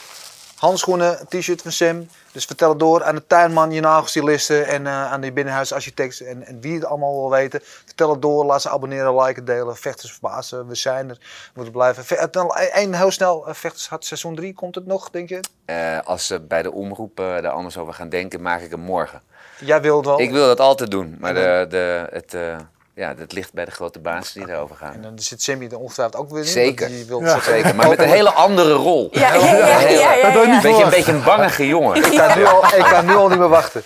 A: Handschoenen, t-shirt van Sam. Dus vertel het door aan de tuinman, je nagelstilisten en eh, aan de binnenhuisarchitect en, en wie het allemaal wil weten. Vertel het door, laat ze abonneren, liken, delen. Vechters verbazen, we zijn er. We moeten blijven. Ve- het- Eén heel snel, eh, Vechters had seizoen 3, komt het nog, denk je?
D: Eh, als ze bij de omroep eh, daar anders over gaan denken, maak ik hem morgen.
A: Jij wilt wel.
D: Ik wil dat altijd doen, maar de, de, het, eh, ja, het ligt bij de grote baas die daarover
A: En
D: gaan.
A: dan zit Sammy er ongetwijfeld ook weer in.
D: Zeker.
A: want Die wil
C: Ja.
D: Zeker, maar met een hele andere rol.
B: Ja, ja, ja, ja,
C: Dat
D: Beetje, een beetje een bangige jongen.
A: Ik kan, nu al, ik kan nu al niet meer wachten.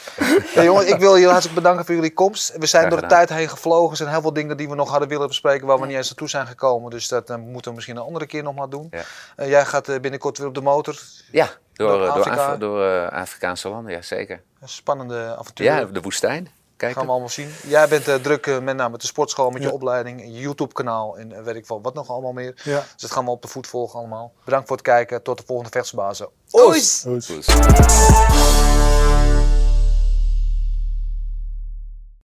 A: Ja, jongens, ik wil jullie hartelijk bedanken voor jullie komst. We zijn door de tijd heen gevlogen. Er zijn heel veel dingen die we nog hadden willen bespreken waar we niet eens naartoe zijn gekomen. Dus dat eh, moeten we misschien een andere keer nog maar doen.
D: Ja.
A: Eh, jij gaat eh, binnenkort weer op de motor.
D: Ja, door,
A: Door
D: door,
A: Afrika.
D: Af- door eh, Afrikaanse landen, ja zeker.
A: Een spannende avontuur.
D: Ja, de woestijn.
A: Gaan we allemaal zien. Jij bent eh, druk eh, met name met de sportschool, met je opleiding, je YouTube kanaal en eh, weet ik veel wat nog allemaal meer.
C: Ja.
A: Dus dat gaan we op de voet volgen allemaal. Bedankt voor het kijken. Tot de volgende vechtsbazen.
B: Oes.
D: Goed.